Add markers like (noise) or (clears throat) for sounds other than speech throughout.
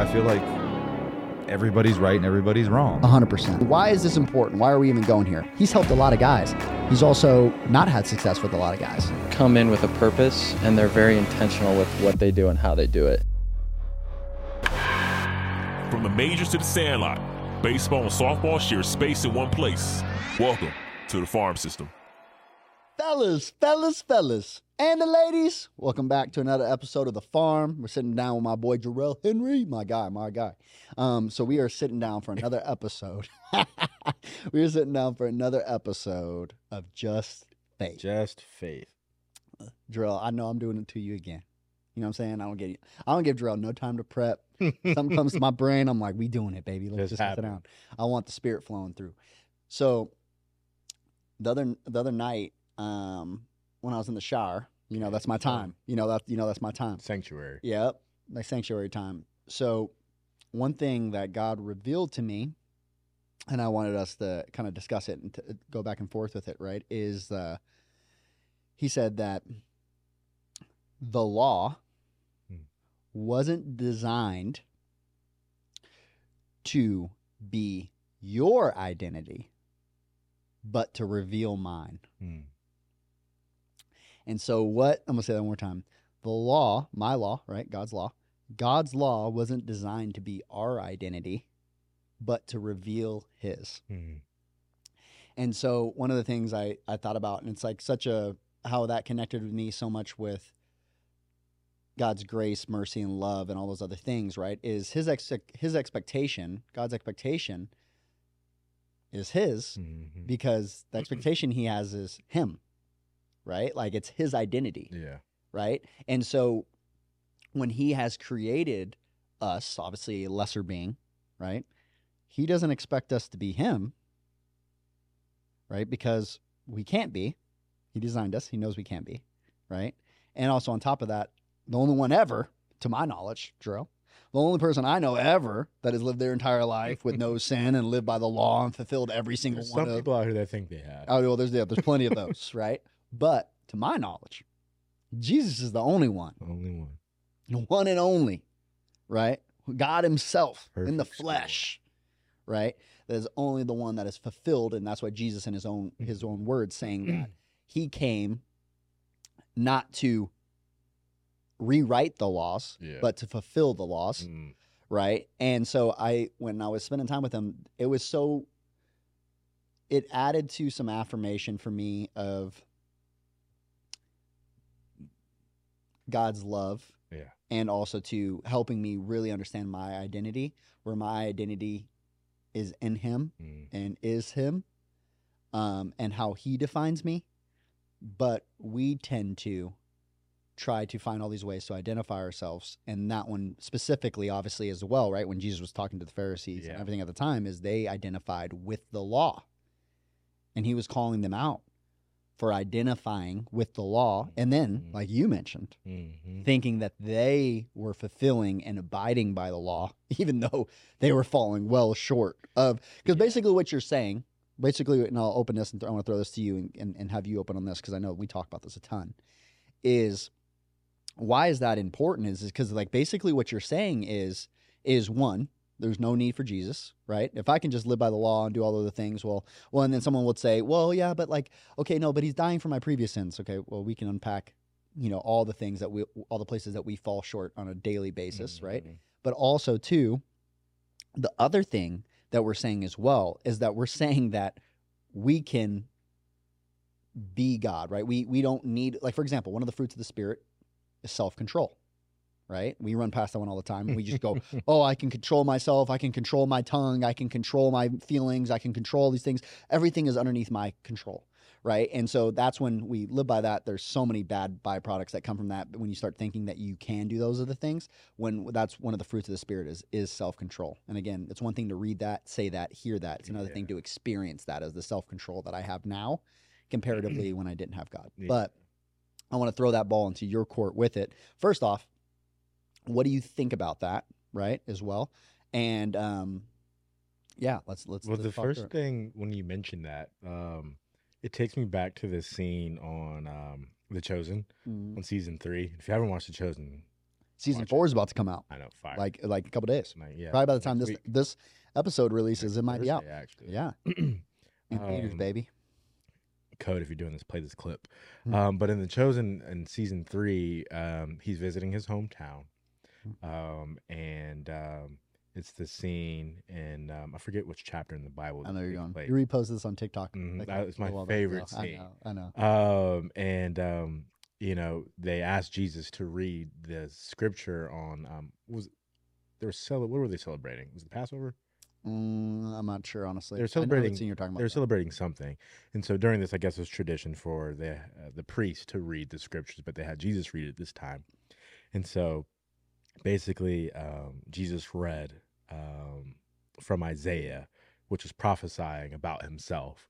I feel like everybody's right and everybody's wrong. 100%. Why is this important? Why are we even going here? He's helped a lot of guys. He's also not had success with a lot of guys. Come in with a purpose and they're very intentional with what they do and how they do it. From the majors to the sandlot, baseball and softball share space in one place. Welcome to the farm system. Fellas, fellas, fellas, and the ladies, welcome back to another episode of The Farm. We're sitting down with my boy Jurell Henry, my guy, my guy. Um, so we are sitting down for another (laughs) episode. (laughs) we are sitting down for another episode of Just Faith. Just faith. Jurell, I know I'm doing it to you again. You know what I'm saying? I don't get I don't give Jurell no time to prep. (laughs) Something comes to my brain, I'm like, we doing it, baby. Let's Just just, sit down. I want the spirit flowing through. So the other the other night, um, when I was in the shower, you know, that's my time. You know, that you know, that's my time. Sanctuary. Yep, my sanctuary time. So, one thing that God revealed to me, and I wanted us to kind of discuss it and to go back and forth with it, right? Is uh, He said that the law Hmm. wasn't designed to be your identity, but to reveal mine. Hmm. And so, what I'm going to say that one more time the law, my law, right? God's law, God's law wasn't designed to be our identity, but to reveal His. Hmm. And so, one of the things I, I thought about, and it's like such a how that connected with me so much with God's grace, mercy, and love, and all those other things, right? Is His ex- His expectation, God's expectation, is His Mhm. because the expectation He has is Him, right? Like it's His identity Yeah. right? And so when he has created us, obviously a lesser being, right? He doesn't expect us to be him, right? Because we can't be. He designed us, he knows we can't be, right? And also on top of that, the only one ever, to my knowledge, Drew, the only person I know ever that has lived their entire life with no (laughs) sin and lived by the law and fulfilled every single There's one some of people out here that think they have. Oh, well, there's yeah, there's plenty of those, (laughs) right? But to my knowledge, Jesus is the only one, Only one. the one and only, right? God Himself in the Perfect flesh, right? That is only the one that is fulfilled, and that's why Jesus, in His own His own words, saying that (clears throat) He came not to rewrite the laws, Yeah. but to fulfill the laws Mm. right? And so I, when I was spending time with him, it was so. It added to some affirmation for me of God's love, Yeah. and also to helping me really understand my identity, where my identity is in Him Mm. and is Him, um, and how He defines me. But we tend to try to find all these ways to identify ourselves, and that one specifically, obviously, as well, right? When Jesus was talking to the Pharisees Yeah. and everything at the time, is they identified with the law, and He was calling them out for identifying with the law, and then, Mhm. like you mentioned, Mhm. thinking that they were fulfilling and abiding by the law, (laughs) even though they were falling well short of. Because Yeah. basically, what you're saying, basically, and I'll open this and th- I want to throw this to you and, and, and have you open on this because I know we talk about this a ton. Is why is that important? Is because like basically what you're saying is is one. There's no need for Jesus, right? If I can just live by the law and do all of the things, well, well, and then someone would say, well, yeah, but like, okay, no, but he's dying for my previous sins. Okay, well, we can unpack you know all the things that we all the places that we fall short on a daily basis right Mhm. but also too the other thing that we're saying as well is that we're saying that we can be god right we we don't need like for example one of the fruits of the spirit is self-control right? We run past that one all the time. And we just go (laughs) oh i can control myself. I can control my tongue. I can control my feelings. I can control these things. Everything is underneath my control right? And so that's when we live by that. There's so many bad byproducts that come from that But when you start thinking that you can do those other things when that's one of the fruits of the spirit is is self-control. And again it's one thing to read that say that hear that. It's another thing to experience that as the self-control that i have now (clears throat) comparatively when i didn't have god. Yeah. but i want to throw that ball into your court with it. First off what do you think about that right as well and um yeah let's let's Well, let's the first thing when you mentioned that, um, it takes me back to this scene on um, The Chosen Mhm. on season three. If you haven't watched The Chosen, Season four it. is about to come out, I know. Fire. like like a couple days. Tonight, yeah. Probably by the time this week. this episode releases, it might be out. Actually. Yeah, (clears throat) Um, baby. Code, if you're doing this, play this clip. Hmm. Um, but in the chosen in season three, um, he's visiting his hometown. Um, and um, it's the scene, and um, I forget which chapter in the Bible. I know you're going. place. You reposted this on TikTok. Mhm, like, that was my little while back favorite ago. scene. I know. I know. Um, and um, you know, they asked Jesus to read the scripture on um, was they were cel- what were they celebrating? Was it Passover? Mm, I'm not sure, honestly. They're celebrating- scene you're talking about. They're though. celebrating something, and so during this, I guess it was tradition for the uh, the priest to read the scriptures, but they had Jesus read it this time, and so basically, um, Jesus read um, from Isaiah, which is prophesying about himself,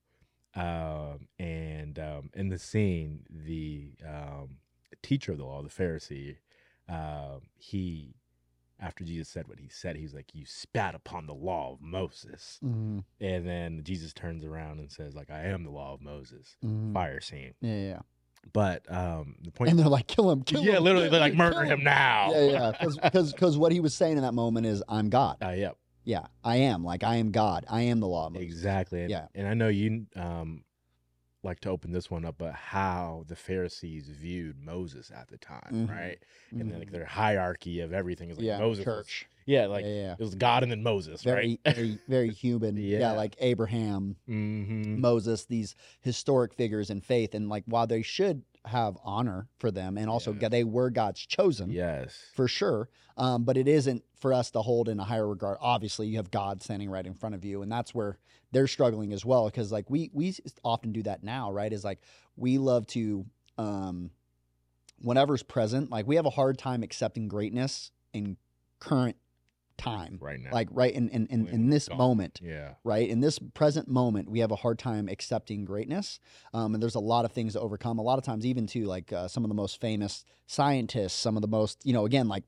um, and um, in the scene, the um, teacher of the law, the Pharisee, um, he. After Jesus said what he said, he was like, "You spat upon the law of Moses." Mhm, And then Jesus turns around and says, like, I am the law of Moses. mhm. Fire scene. Yeah, yeah. But um the point And they're like, kill him, kill him Yeah, him. literally they're like murder him now. Yeah, yeah. Because because (laughs) what he was saying in that moment is, I'm God. Uh, yep, Yeah, I am. Like I am God. I am the law. Of Moses. exactly. And, Yeah. and I know you um like to open this one up, but how the Pharisees viewed Moses at the time, Mhm. right? And then like their hierarchy of everything is like yeah, Moses. church. Yeah, like yeah, yeah. it was God and then Moses, Very, right? very, very (laughs) human. yeah. Yeah. like Abraham, mm-hmm. Moses, these historic figures in faith, and like while they should have honor for them, and also Yeah. they were God's chosen. Yes. for sure. Um, but it isn't for us to hold in a higher regard. Obviously, you have God standing right in front of you, and that's where they're struggling as well. Because like we we often do that now, right? Is like we love to um, whatever's present. Like we have a hard time accepting greatness in current time, Right now. like right in in, in, in this gone. moment yeah. right? In this present moment, we have a hard time accepting greatness. Um, and there's a lot of things to overcome. A lot of times, even to like uh, some of the most famous scientists, some of the most, you know, again, like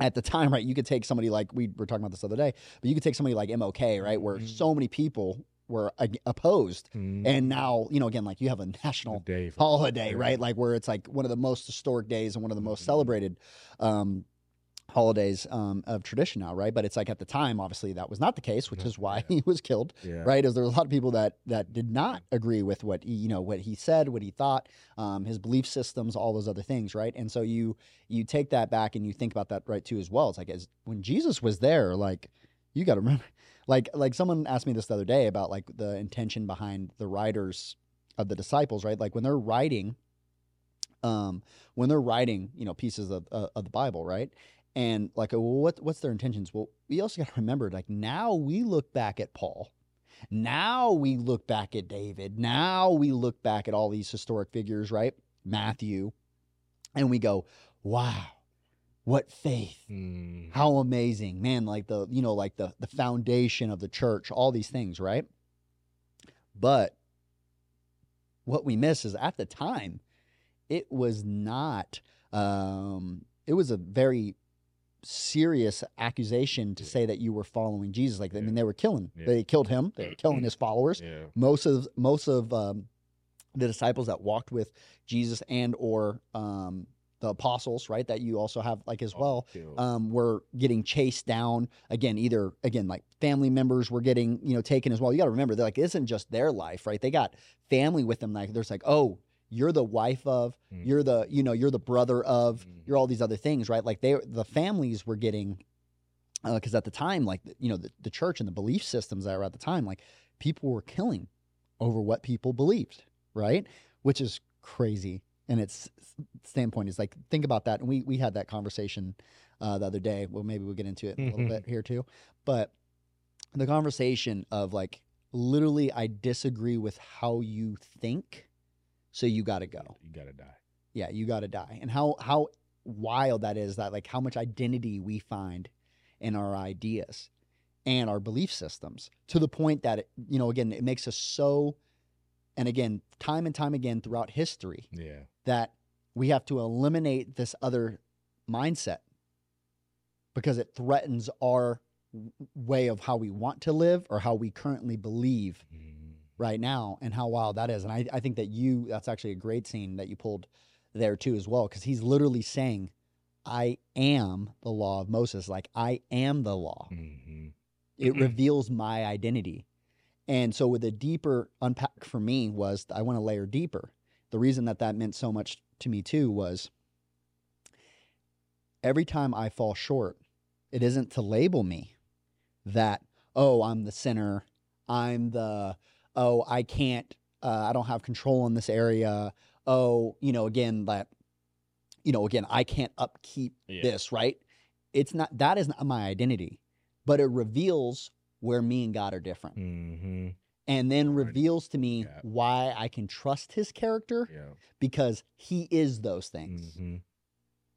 at the time, (laughs) right? You could take somebody like we were talking about this the other day, but you could take somebody like MLK, right? Where Mhm. so many people were ag- opposed. Mhm. And now, you know, again, like you have a national day holiday, right? Like where it's like one of the most historic days and one of the most Mhm. celebrated um, holidays um, of tradition now, right? But it's like at the time, obviously, that was not the case, which is why yeah. (laughs) he was killed, Yeah. right? Is there were a lot of people that that did not agree with what he, you know what he said, what he thought, um, his belief systems, all those other things, right? And so you you take that back and you think about that right too as well. It's like as when Jesus was there, like you got to remember, (laughs) like like someone asked me this the other day about like the intention behind the writers of the disciples, right? Like when they're writing, um, when they're writing, you know, pieces of uh, of the Bible, right? And like, well, what what's their intentions? Well, we also got to remember, like now we look back at Paul, now we look back at David, now we look back at all these historic figures, right? Matthew, and we go, wow, what faith! Mm. How amazing, man! Like the you know, like the the foundation of the church, all these things, right? But what we miss is at the time, it was not. Um, it was a very serious accusation to Yeah. say that you were following Jesus. Like I mean, they were killing. Yeah. They killed him. They were (clears throat) killing his followers. Yeah. Most of most of um, the disciples that walked with Jesus and or um, the apostles, right? That you also have like as well um, were getting chased down again. Either again, like family members were getting you know taken as well. You got to remember, they're like, it isn't just their life, right? They got family with them. Like there's like, oh, you're the wife of, Mm. you're the you know, you're the brother of, Mhm. you're all these other things, right? Like they, the families were getting, because at the time, like you know, the, the church and the belief systems that were at the time, like people were killing over what people believed, right? Which is crazy. And its standpoint is like, think about that. And we we had that conversation uh, the other day. Well, maybe we'll get into it in a little bit here too. But the conversation of like, literally, I disagree with how you think, so you got to go You gotta die. yeah you got to die and how how wild that is that like how much identity we find in our ideas and our belief systems to the point that it, you know again it makes us so and again time and time again throughout history Yeah. that we have to eliminate this other mindset because it threatens our way of how we want to live or how we currently believe Mm. Right now and how wild that is. And I, I think that you, that's actually a great scene that you pulled there too as well, because he's literally saying, I am the law of Moses. Like I am the law. hmm It reveals my identity. And so, with a deeper unpack for me was I want to layer deeper. The reason that that meant so much to me too was every time I fall short, it isn't to label me that, oh, I'm the sinner. I'm the, oh, I can't, uh, I don't have control in this area. Oh, you know, again, that, you know, again, I can't upkeep Yeah. this, right? It's not, that is not my identity, but it reveals where me and God are different hmm and then Right. reveals to me Yeah. why I can trust his character Yeah. because he is those things. hmm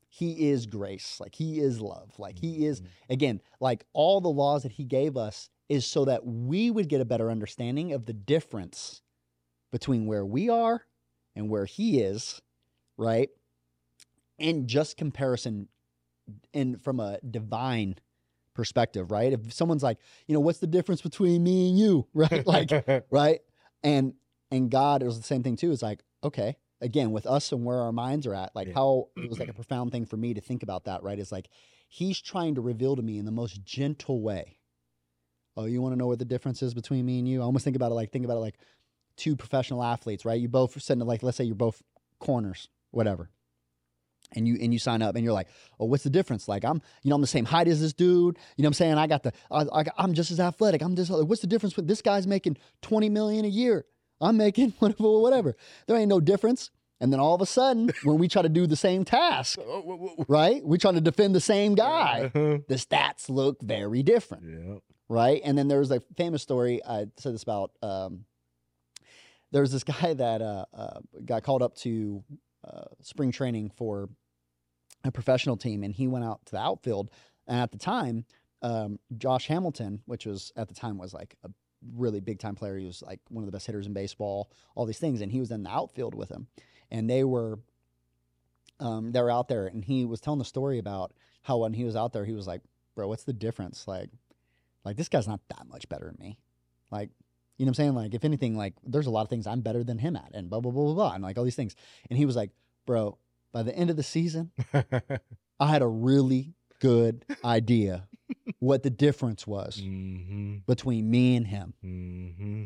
He is grace, like he is love, like he is Mhm. again, like all the laws that he gave us is so that we would get a better understanding of the difference between where we are and where he is, right? And just comparison and from a divine perspective, right? If someone's like, you know, what's the difference between me and you, (laughs) right? Like (laughs) right and and god it was the same thing too it's like okay again with us and where our minds are at like Yeah. how it was like a profound thing for me to think about that right is like he's trying to reveal to me in the most gentle way oh you want to know what the difference is between me and you i almost think about it like think about it like two professional athletes right you both sitting like let's say you're both corners whatever and you and you sign up and you're like, oh, what's the difference? Like I'm, you know, I'm the same height as this dude. You know what I'm saying? I got the, I, I'm just as athletic. I'm just, what's the difference? With this guy's making 20 million a year. I'm making (laughs) whatever, whatever. There ain't no difference. And then all of a sudden, when we try to do the same task, (laughs) right? We're trying to defend the same guy. (laughs) The stats look very different Yeah. Right? And then there was a famous story. I said this about. Um, there was this (laughs) guy that uh, uh, got called up to uh, spring training for a professional team, and he went out to the outfield. And at the time, um, Josh Hamilton, which was at the time was like a really big time player, he was like one of the best hitters in baseball, all these things, and he was in the outfield with him, and they were. Um, they were out there, and he was telling the story about how when he was out there, he was like, "Bro, what's the difference? Like, like this guy's not that much better than me. Like, you know what I'm saying? Like, if anything, like there's a lot of things I'm better than him at, and blah blah blah blah blah, and like all these things. And he was like, bro, by the end of the season, (laughs) I had a really good idea what the difference was hmm between me and him. hmm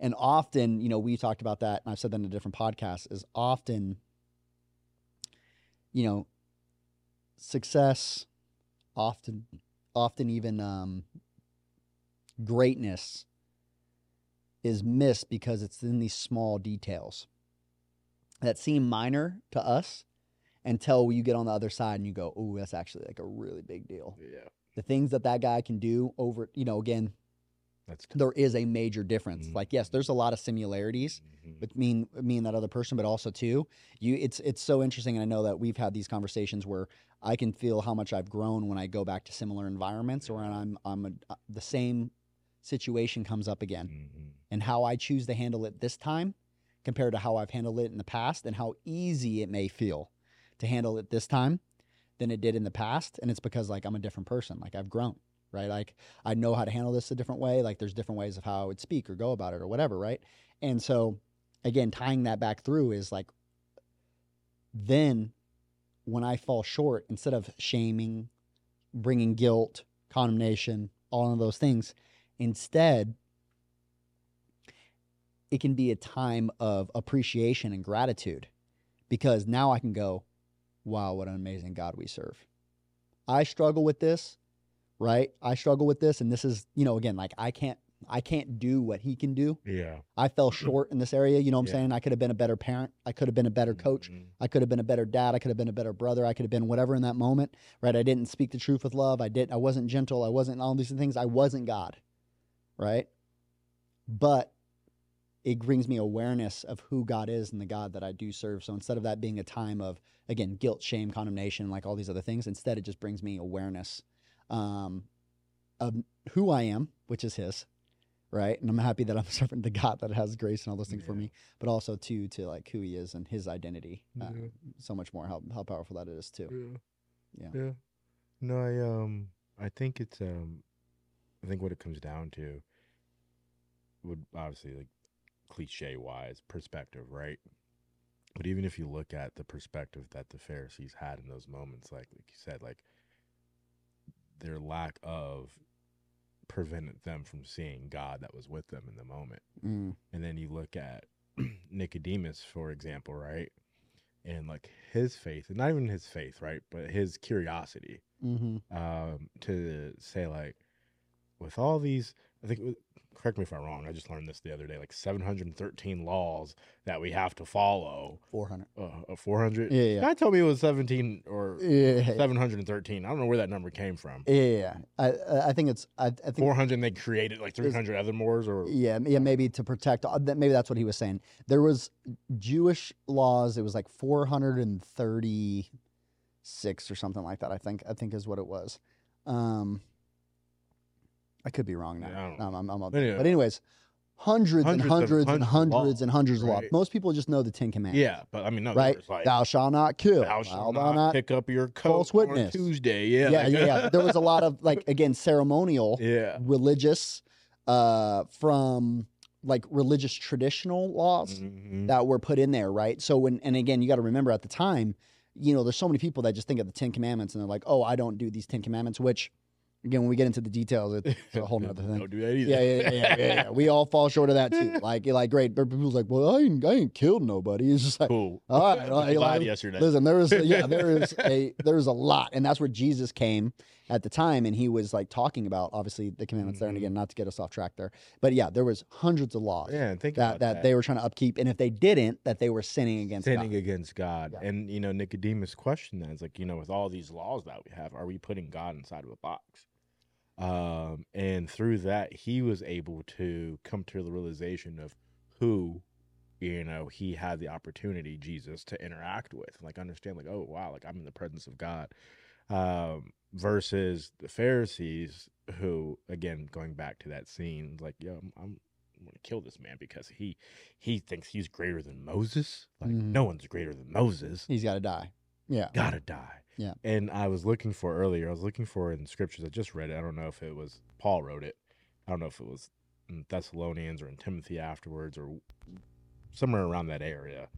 And often, you know, we talked about that, and I've said that in a different podcast, is often, you know, success, often, often even um, greatness is missed because it's in these small details that seem minor to us until you get on the other side and you go, oh, that's actually like a really big deal. Yeah. The things that that guy can do over, you know, again, That's there is a major difference. Mhm. Like, yes, there's a lot of similarities Mhm. between me and that other person, but also too, you it's it's so interesting. And I know that we've had these conversations where I can feel how much I've grown when I go back to similar environments, or when I'm I'm a, uh, the same situation comes up again, Mhm. and how I choose to handle it this time compared to how I've handled it in the past, and how easy it may feel to handle it this time than it did in the past. And it's because like I'm a different person, like I've grown right? Like I know how to handle this a different way. Like there's different ways of how I would speak or go about it or whatever, right? And so again, tying that back through is like then when I fall short, instead of shaming, bringing guilt, condemnation, all of those things, instead it can be a time of appreciation and gratitude because now I can go, wow, what an amazing God we serve. I struggle with this, right? I struggle with this and this is, you know, again, like I can't I can't do what he can do. Yeah. I fell short in this area, you know what I'm Yeah. saying? I could have been a better parent. I could have been a better coach. Mhm. I could have been a better dad. I could have been a better brother. I could have been whatever in that moment, right? I didn't speak the truth with love. I didn't I wasn't gentle. I wasn't all these things. I wasn't God, right? But it brings me awareness of who God is and the God that I do serve. So instead of that being a time of again guilt, shame, condemnation, like all these other things, instead it just brings me awareness um, of who I am, which is His, right? And I'm happy that I'm (laughs) serving the God that has grace and all those things for me, but also too to like who He is and His identity. Uh, Yeah. so much more how how powerful that is too. Yeah. Yeah. Yeah. No, I um I think it's um I think what it comes down to would obviously like cliche wise perspective, right? But even if you look at the perspective that the Pharisees had in those moments, like like you said, like their lack of prevented them from seeing God that was with them in the moment. Mm. And then you look at (clears throat) Nicodemus, for example, right? And like his faith, and not even his faith, right? But his curiosity hmm um, to say, like, with all these, I think, was- correct me if I'm wrong, I just learned this the other day, like 713 laws that we have to follow. 400. Uh, 400? Yeah, yeah. Guy told me it was 17 or Yeah. 713. I don't know where that number came from. Yeah, yeah, yeah. I I think it's I, I think 400, and they created like 300 other mores, or Yeah, yeah, maybe to protect. uh, Maybe that's what he was saying. There was Jewish laws. It was like 436 or something like that. I think. I think is what it was. Um, I could be wrong now. Yeah, I don't Um, I'm, I'm, Anyway. but anyways, hundreds, and Hundreds of- and hundreds hundreds and hundreds of laws. right? Most people just know the Ten Commandments. yeah, but I mean, no, Right. there's like, Thou shalt not kill. thou shalt not pick up your coat false on witness. Tuesday. Yeah, Yeah, like- yeah, yeah. There was a lot of like (laughs) again ceremonial yeah. religious uh from like religious traditional laws Mhm. that were put in there right so when and again you got to remember at the time you know there's so many people that just think of the 10 commandments and they're like oh i don't do these 10 commandments which again when we get into the details it's (laughs) a whole nother thing Don't do that either. yeah, yeah, yeah, yeah, yeah. We all fall short of that too. (laughs) Like, like, great. But people's like, well, I ain't, I ain't killed nobody. It's just like, Cool. all right, (laughs) all I right, lied like, yesterday. Listen, there is yeah, there is a there is a lot, and that's where Jesus came at the time, and he was like talking about obviously the commandments there. And again, mm-hmm. not to get us off track there, but yeah, there was hundreds of laws yeah, and think that, about that that. they were trying to upkeep, and if they didn't, that they were sinning against sinning God. against God. Yeah. And you know, Nicodemus questioned that. It's like, you know, with all these laws that we have, are we putting God inside of a box? Um, and through that, he was able to come to the realization of who, you know, he had the opportunity, Jesus, to interact with. Like understand, like, oh wow, like I'm in the presence of God. Um, versus the Pharisees, who again, going back to that scene, like, yo, I'm, I'm I'm gonna kill this man because he he thinks he's greater than Moses. Like Mhm. no one's greater than Moses. He's got to die. Yeah, Gotta die. Yeah. And I was looking for earlier. I was looking for in scriptures. I just read it. I don't know if it was Paul wrote it. I don't know if it was in Thessalonians or in Timothy afterwards or somewhere around that area.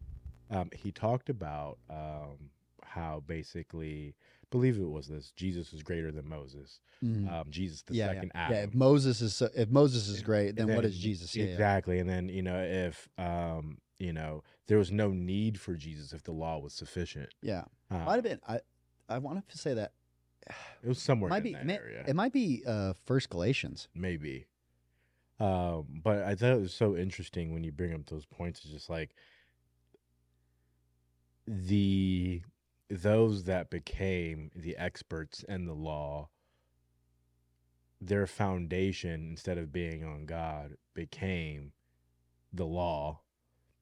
Um, he talked about um, how basically, I believe it was this: Jesus is greater than Moses. Mhm. Um, Jesus, the yeah, yeah. second yeah. Adam. If Moses is so- if Moses is great, then, what then is Jesus? Yeah, yeah. Exactly. And then, you know, if um, you know, there was no need for Jesus if the law was sufficient. yeah. Uh, Might have been. I I wanted to say that it was somewhere might in be that ma- area. it might be uh First Galatians. maybe. Um, but I thought it was so interesting when you bring up those points. It's just like the those that became the experts in the law, their foundation instead of being on God became the law.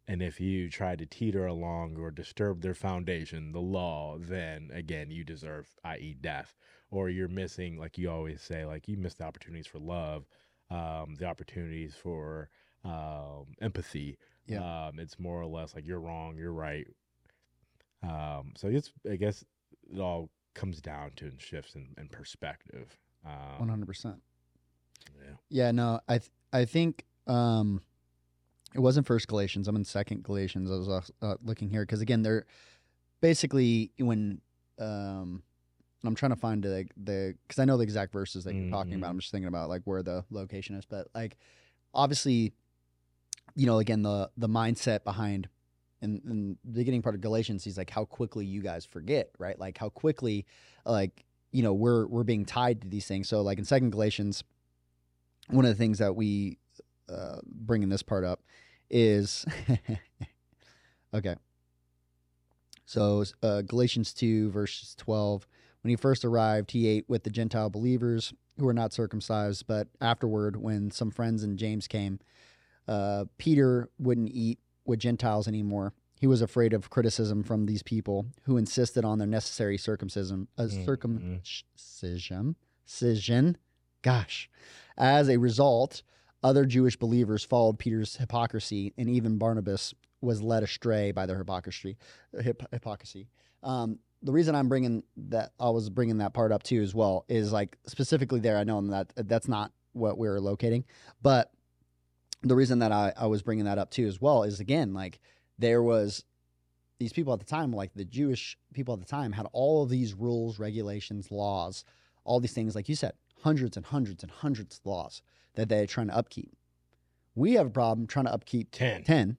And if you try to teeter along or disturb their foundation, the law, then again, you deserve, i.e., death. Or you're missing, like you always say, like you miss the opportunities for love, um, the opportunities for um, empathy. Yeah. Um, it's more or less like you're wrong, you're right. Um, so it's, I guess it all comes down to and shifts in, in perspective. Um, hundred percent. yeah. Yeah, no, I th- I think um, it wasn't First Galatians. I'm in Second Galatians. I was uh, looking here because again, they're basically when um, I'm trying to find the the because I know the exact verses that you're talking about. Mhm. I'm just thinking about like where the location is, but like obviously, you know, again the the mindset behind. In, in the beginning part of Galatians, he's like, "How quickly you guys forget, right? Like how quickly, like you know, we're we're being tied to these things." So, like in Second Galatians, one of the things that we uh, bringing this part up is (laughs) okay. So uh, Galatians two verses twelve. When he first arrived, he ate with the Gentile believers who were not circumcised. But afterward, when some friends and James came, uh, Peter wouldn't eat with Gentiles anymore. He was afraid of criticism from these people who insisted on their necessary circumcision. Uh, Mhm. Circumcision. Cision. Gosh. As a result, other Jewish believers followed Peter's hypocrisy, and even Barnabas was led astray by their hypocrisy. Hypocrisy. Um, the reason I'm bringing that, I was bringing that part up too as well, is like specifically there. I know that that's not what we're locating, but the reason that I, I was bringing that up too as well is again like there was these people at the time, like the Jewish people at the time, had all of these rules, regulations, laws, all these things, like you said, hundreds and hundreds and hundreds of laws that they're trying to upkeep. We have a problem trying to upkeep 10. 10.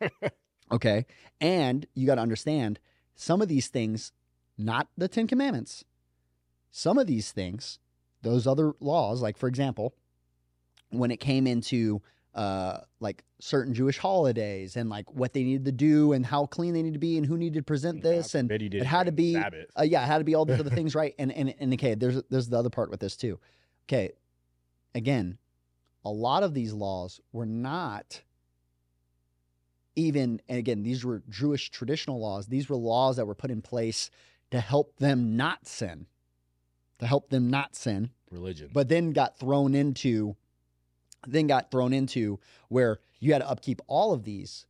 (laughs) okay. And you got to understand some of these things, not the 10 commandments, some of these things, those other laws, like for example, when it came into uh, like certain Jewish holidays and like what they needed to do and how clean they needed to be and who needed to present this and Forbid did it had to be- uh, yeah, it had to be all these other (laughs) things right. And and and okay, there's there's the other part with this too. Okay, again, a lot of these laws were not even. And again, these were Jewish traditional laws. These were laws that were put in place to help them not sin, to help them not sin religion. but then got thrown into then got thrown into where you had to upkeep all of these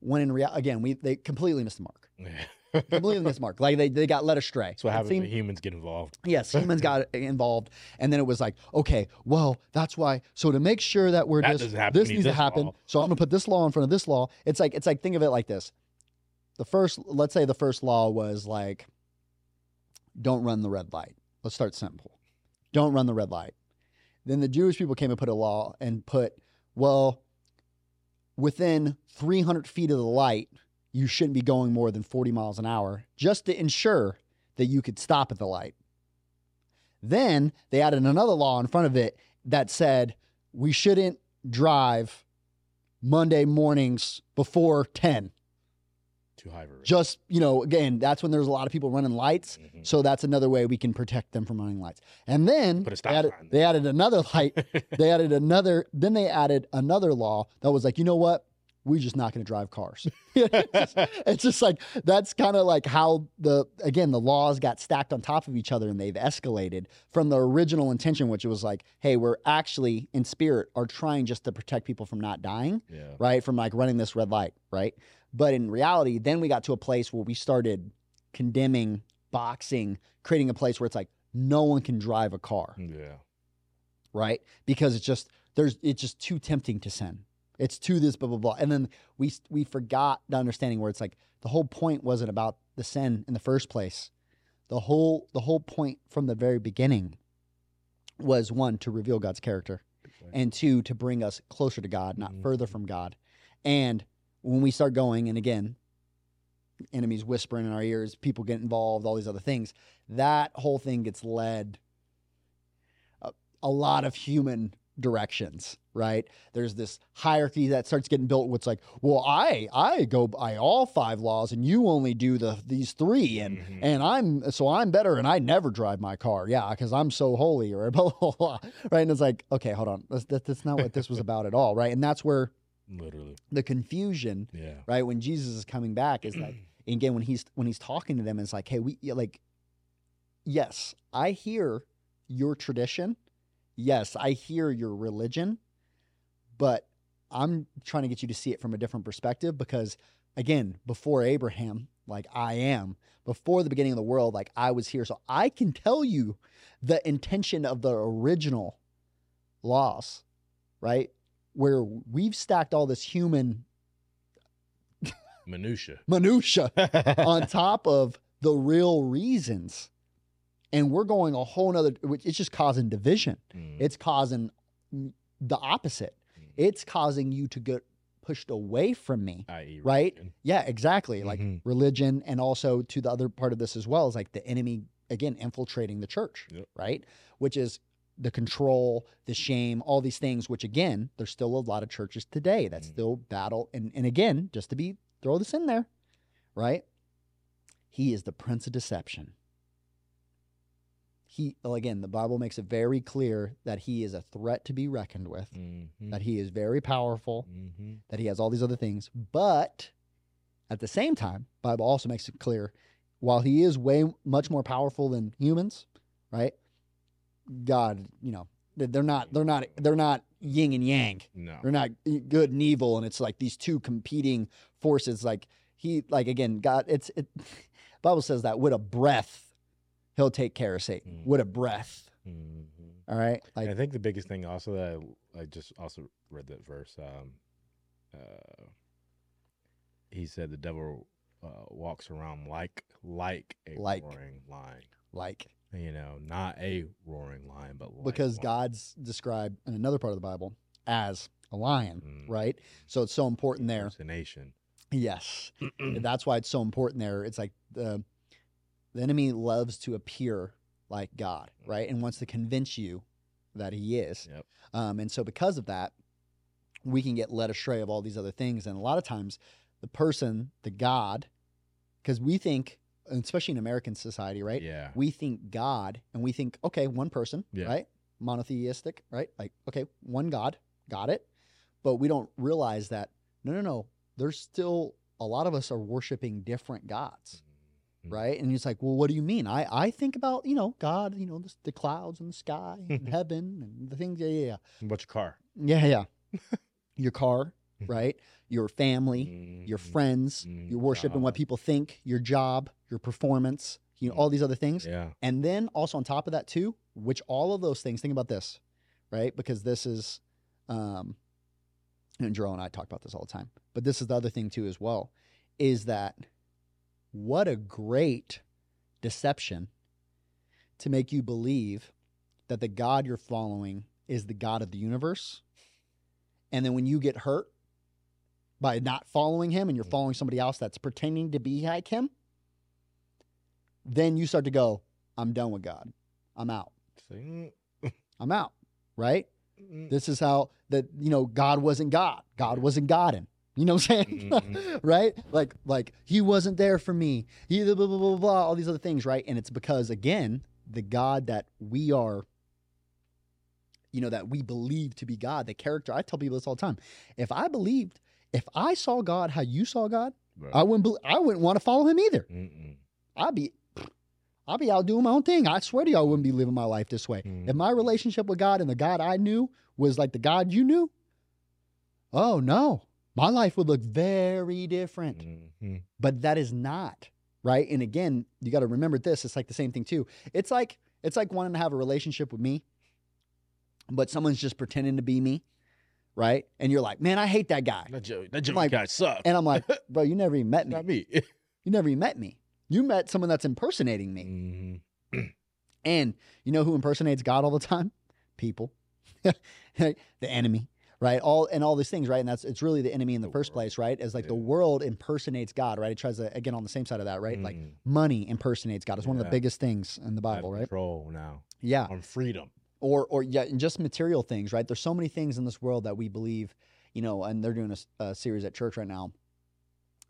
when in reality, again we they completely missed the mark (laughs) completely missed the mark. Like they, they got led astray. So what happens seemed- when humans get involved. yes humans got (laughs) involved and then it was like okay well that's why so to make sure that we're That just doesn't happen, this needs to happen law. so i'm gonna put this law in front of this law. It's like it's like think of it like this. The first let's say the first law was like don't run the red light. Let's start simple. Don't run the red light. Then the jewish people came and put a law and put well within 300 feet of the light you shouldn't be going more than 40 miles an hour just to ensure that you could stop at the light then they added another law in front of it that said we shouldn't drive Monday mornings before 10. Too high Just, you know, again, that's when there's a lot of people running lights. Mhm. So that's another way we can protect them from running lights. And then they added, they added another light. (laughs) they added another, then they added another law that was like, you know what? We're just not going to drive cars. (laughs) it's, just, it's just like, that's kind of like how the, again, the laws got stacked on top of each other and they've escalated from the original intention, which was like, hey, we're actually in spirit are trying just to protect people from not dying yeah. right? From like running this red light, right? But in reality, then we got to a place where we started condemning boxing, creating a place where it's like no one can drive a car, Yeah. right? Because it's just there's it's just too tempting to sin. It's to this blah blah blah, and then we we forgot the understanding where it's like the whole point wasn't about the sin in the first place. The whole the whole point from the very beginning was one to reveal God's character and two to bring us closer to God, not Mhm. further from God. And when we start going, and again, enemies whispering in our ears, people get involved, all these other things, that whole thing gets led a, a lot of human directions, right? There's this hierarchy that starts getting built. What's like, well, I I go by all five laws, and you only do the these three, and Mhm. and I'm so I'm better, and I never drive my car, yeah, because I'm so holy, or (laughs) blah blah blah, right? And it's like, okay, hold on, that's, that, that's not what this was about at all, right? And that's where Literally. the confusion, Yeah. right, when Jesus is coming back is like, (clears throat) again, when he's when he's talking to them, it's like, hey, we like, yes, I hear your tradition, yes, I hear your religion, but I'm trying to get you to see it from a different perspective because, again, before Abraham, like I am, before the beginning of the world, like I was here, so I can tell you the intention of the original laws, right? Where we've stacked all this human Minutia. (laughs) minutia on top of the real reasons. And we're going a whole nother, it's just causing division. Mm. It's causing the opposite. Mm. It's causing you to get pushed away from me. Right? religion. Yeah, exactly. Like Mhm. religion, and also to the other part of this as well is like the enemy, again, infiltrating the church, Yep. right? Which is the control, the shame, all these things, which again, there's still a lot of churches today that Mm. still battle. And, and again, just to be, throw this in there, right? He is the prince of deception. He, well, again, the Bible makes it very clear that he is a threat to be reckoned with, Mhm. that he is very powerful, Mhm. that he has all these other things. But at the same time, Bible also makes it clear while he is way much more powerful than humans, right? God, you know, they- they're not they're not they're not yin and yang. No. They're not good and evil and it's like these two competing forces like he like again, God it's it (laughs) Bible says that with a breath he'll take care of Satan. Mm. With a breath. Mhm. All right? Like I think the biggest thing also that I, I just also read that verse. Um, uh, he said the devil uh, walks around like like a Like. roaring lion. Like You know, not a roaring lion, but like because one. God's described in another part of the Bible as a lion, Mm. right? So it's so important there. Impersonation. Yes. (clears throat) That's why it's so important there. It's like the the enemy loves to appear like God, right? And wants to convince you that he is. Yep. Um, and so because of that, we can get led astray of all these other things. And a lot of times the person, the God, because we think, especially in American society, right? Yeah. We think God and we think, okay, one person, Yeah. right? Monotheistic, right? Like, okay, one God, got it. But we don't realize that, no, no, no, there's still a lot of us are worshiping different gods. Right? And he's like, well, what do you mean? I, I think about, you know, God, you know, the, the clouds and the sky and (laughs) heaven and the things. Yeah, yeah, yeah. What's your car? Yeah, yeah. (laughs) your car, right? Your family, your Mhm. friends, Mm, you're worshiping what people think, your job, your performance, you know, all these other things. Yeah. And then also on top of that too, which all of those things, think about this, right? Because this is, um, and Joel and I talk about this all the time, but this is the other thing too as well, is that what a great deception to make you believe that the God you're following is the God of the universe. And then when you get hurt by not following him and you're following somebody else that's pretending to be like him, then you start to go, I'm done with God. I'm out. (laughs) I'm out. Right? Mm, This is how that you know God wasn't God. God wasn't Godin. You know what I'm saying? Mhm. (laughs) right? Like like he wasn't there for me. He blah, blah blah blah blah all these other things, right? And it's because again, the God that we are you know that we believe to be God, the character. I tell people this all the time. If I believed, if I saw God how you saw God, Bro. I wouldn't I wouldn't want to follow him either. Mm-mm. I'd be (sniffs) I'd be out doing my own thing. I swear to you, I wouldn't be living my life this way. Mm. If my relationship with God and the God I knew was like the God you knew, oh no, my life would look very different. Mhm. But that is not right. And again, you got to remember this. It's like the same thing too. It's like it's like wanting to have a relationship with me, but someone's just pretending to be me, right? And you're like, man, I hate that guy. That Joey, that Joey like- guy sucks. And I'm like, (laughs) bro, you never even met me. Not me. (laughs) You never even met me. You met someone that's impersonating me. Mhm. (clears throat) And you know who impersonates God all the time? People. (laughs) the enemy, right? All and all these things, right? And that's it's really the enemy in the, The first world. place, right? As like the world impersonates God, right? It tries to again on the same side of that, right? Like Mm. money impersonates God. It's one of the biggest things in the Bible, right? Control now Yeah. on freedom. Or or yeah, and just material things, right? There's so many things in this world that we believe, you know, and they're doing a series at church right now.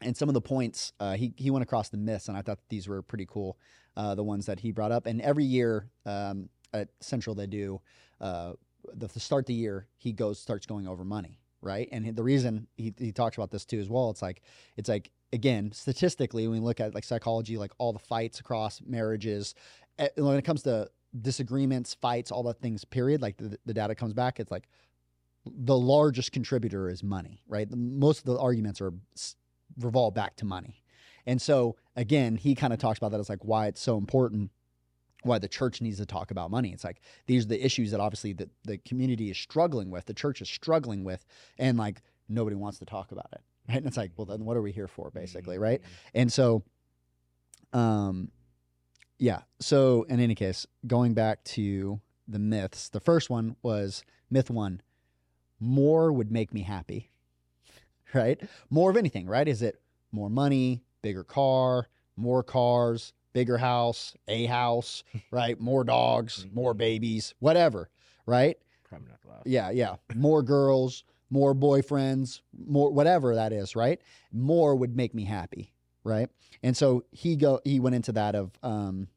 And some of the points uh, he he went across the myths, and I thought these were pretty cool. Uh, the ones that he brought up, and every year um, at Central they do uh, the, to start the year he goes starts going over money, right? And the reason he he talks about this too as well, it's like it's like again statistically when we look at like psychology, like all the fights across marriages, eh, when it comes to disagreements, fights, all that things, period, like the, the data comes back, it's like the largest contributor is money, right? The, most of the arguments are revolve back to money. And so again, he kind of talks about that as like why it's so important, why the church needs to talk about money. It's like these are the issues that obviously the, the community is struggling with, the church is struggling with, and like nobody wants to talk about it. (laughs) Right. And it's like, well, then what are we here for, basically, right? And so, um, yeah. So in any case, going back to the myths, the first one was myth one: more would make me happy. (laughs) Right? More of anything. Right? Is it more money, bigger car, more cars, bigger house, a house, (laughs) right? More dogs, more babies, whatever. Right? Probably not last. Yeah, yeah. More girls, more boyfriends, more whatever that is, right? More would make me happy, right? And so he go he went into that of um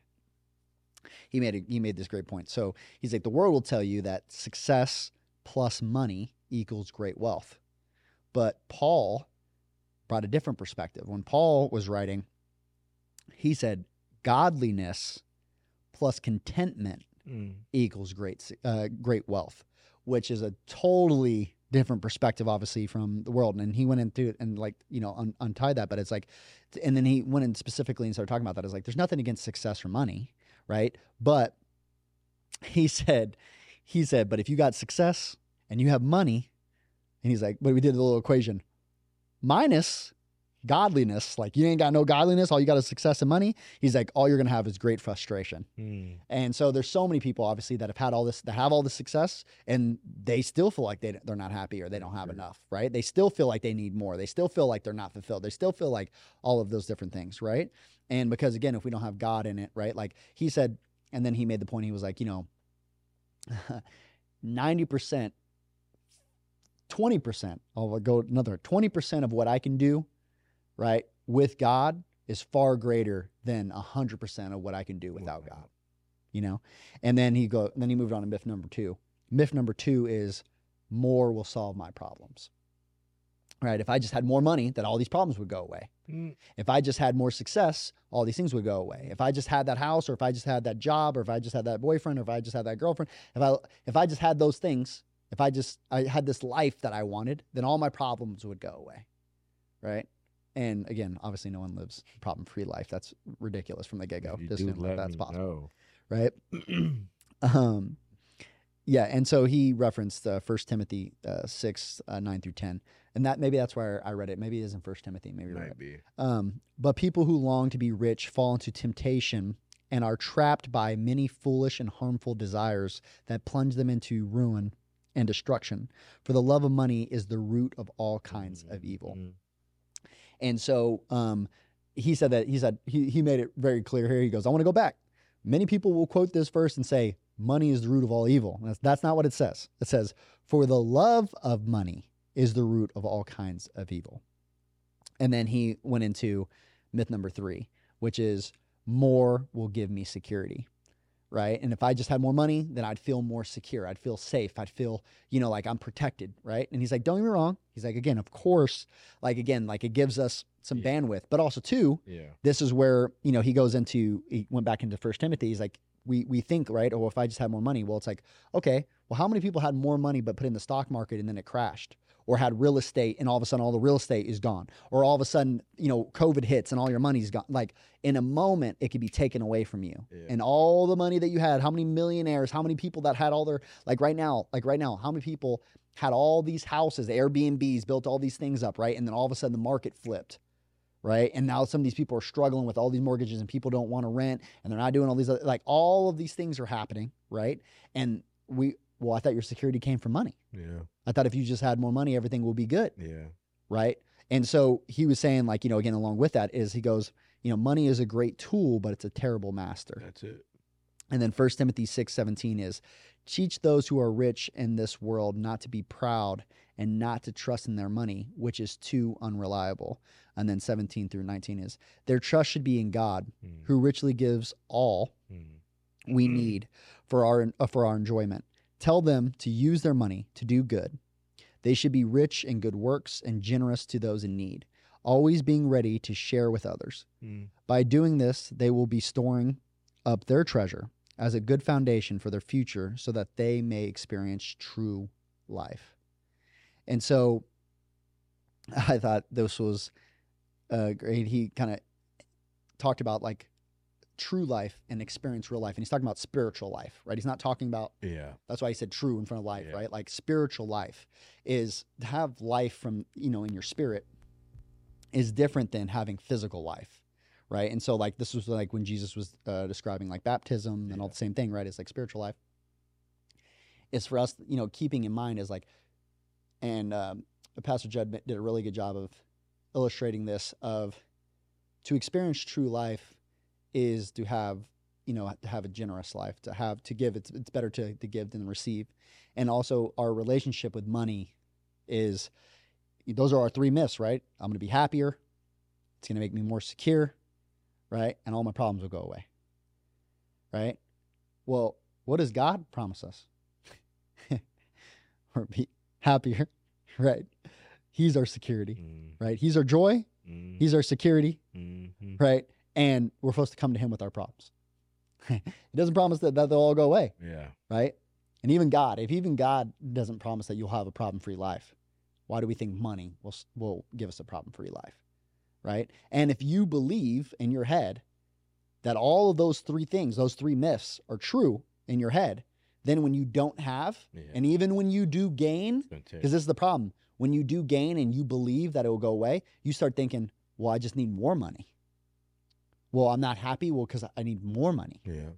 (laughs) he made a, he made this great point. So he's like the world will tell you that success plus money equals great wealth. But Paul brought a different perspective. When Paul was writing, he said godliness plus contentment Mm. equals great uh, great wealth, which is a totally different perspective, obviously, from the world. And he went into it and like you know un- untied that, but it's like, and then he went in specifically and started talking about that. It's like there's nothing against success or money, right? But he said, he said, but if you got success and you have money, and he's like, but we did a little equation, minus godliness, like you ain't got no godliness, all you got is success and money, he's like, all you're gonna have is great frustration. Mm. And so there's so many people obviously that have had all this that have all the success and they still feel like they they're not happy or they don't have Right. enough, right? They still feel like they need more. They still feel like they're not fulfilled. They still feel like all of those different things, right? And because again, if we don't have God in it, right? Like he said and then he made the point he was like, you know, (laughs) 90% 20%, I'll go another 20% of what I can do, right, with God is far greater than 100% of what I can do without God. You know? And then he go then he moved on to myth number 2. Myth number 2 is more will solve my problems. Right? If I just had more money, then all these problems would go away. Mm. If I just had more success, all these things would go away. If I just had that house or if I just had that job or if I just had that boyfriend or if I just had that girlfriend, if I if I just had those things, if I just I had this life that I wanted, then all my problems would go away. Right? And again, obviously no one lives problem-free life. That's ridiculous from the get-go. If you do, assume that that's possible. know. Right? (clears throat) Um, yeah, and so he referenced uh, 1 Timothy uh, 6, uh, 9 through 10. And that maybe that's where I read it. Maybe it is in 1 Timothy. Maybe. Might be. Um, but people who long to be rich fall into temptation and are trapped by many foolish and harmful desires that plunge them into ruin and destruction. For the love of money is the root of all kinds of evil. Mm. And so um, he said that he said he, he made it very clear here. He goes, I want to go back. Many people will quote this verse and say, money is the root of all evil. That's, that's not what it says. It says, for the love of money is the root of all kinds of evil. And then he went into myth number three, which is more will give me security. Right. And if I just had more money, then I'd feel more secure. I'd feel safe. I'd feel, you know, like I'm protected. Right. And he's like, don't get me wrong. He's like, again, of course, like, again, like it gives us some Yeah. bandwidth, but also, too, Yeah. this is where you know he goes into he went back into first timothy he's like we we think right oh if i just had more money well it's like okay well how many people had more money but put in the stock market and then it crashed or had real estate and all of a sudden all the real estate is gone or all of a sudden you know covid hits and all your money's gone like in a moment it could be taken away from you Yeah. and all the money that you had how many millionaires how many people that had all their like right now like right now how many people had all these houses airbnbs built all these things up right and then all of a sudden the market flipped right? And now some of these people are struggling with all these mortgages and people don't want to rent and they're not doing all these other, like all of these things are happening, right? And we well, I thought your security came from money. Yeah. I thought if you just had more money, everything will be good, Yeah. right? And so he was saying like, you know, again along with that is he goes, you know, money is a great tool, but it's a terrible master. That's it. And then 1 Timothy 6 17 is teach those who are rich in this world not to be proud and not to trust in their money, which is too unreliable. And then 17 through 19 is their trust should be in God, Mm. who richly gives all Mm. we need for our uh, for our enjoyment. Tell them to use their money to do good. They should be rich in good works and generous to those in need, always being ready to share with others. Mm. By doing this, they will be storing up their treasure as a good foundation for their future so that they may experience true life. And so (laughs) I thought this was uh, great. He kind of talked about like true life and experience real life. And he's talking about spiritual life, right? He's not talking about Yeah. that's why he said true in front of life, Yeah. right? Like spiritual life is to have life from, you know, in your spirit is different than having physical life, right? And so like this was like when Jesus was uh, describing like baptism and all the same thing, right? It's like spiritual life. Is for us, you know, keeping in mind is like, and um, Pastor Judd did a really good job of illustrating this of to experience true life is to have you know to have a generous life to have to give. It's it's better to to give than receive. And also our relationship with money is those are our three myths right? I'm going to be happier. It's going to make me more secure right? And all my problems will go away right? Well what does god promise us? (laughs) Or be happier (laughs) right? He's our security Mm. right? He's our joy. Mm. he's our security Mhm. right? And we're supposed to come to him with our problems. (laughs) he doesn't promise that, that they'll all go away, Yeah. right? And even God, if even God doesn't promise that you'll have a problem-free life, why do we think money will will give us a problem-free life, right? And if you believe in your head that all of those three things, those three myths, are true in your head, then when you don't have, Yeah. and even when you do gain, It's gonna take- because this is the problem. When you do gain and you believe that it will go away, you start thinking, Well, I just need more money. Well, I'm not happy. Well, because I need more money. Yeah.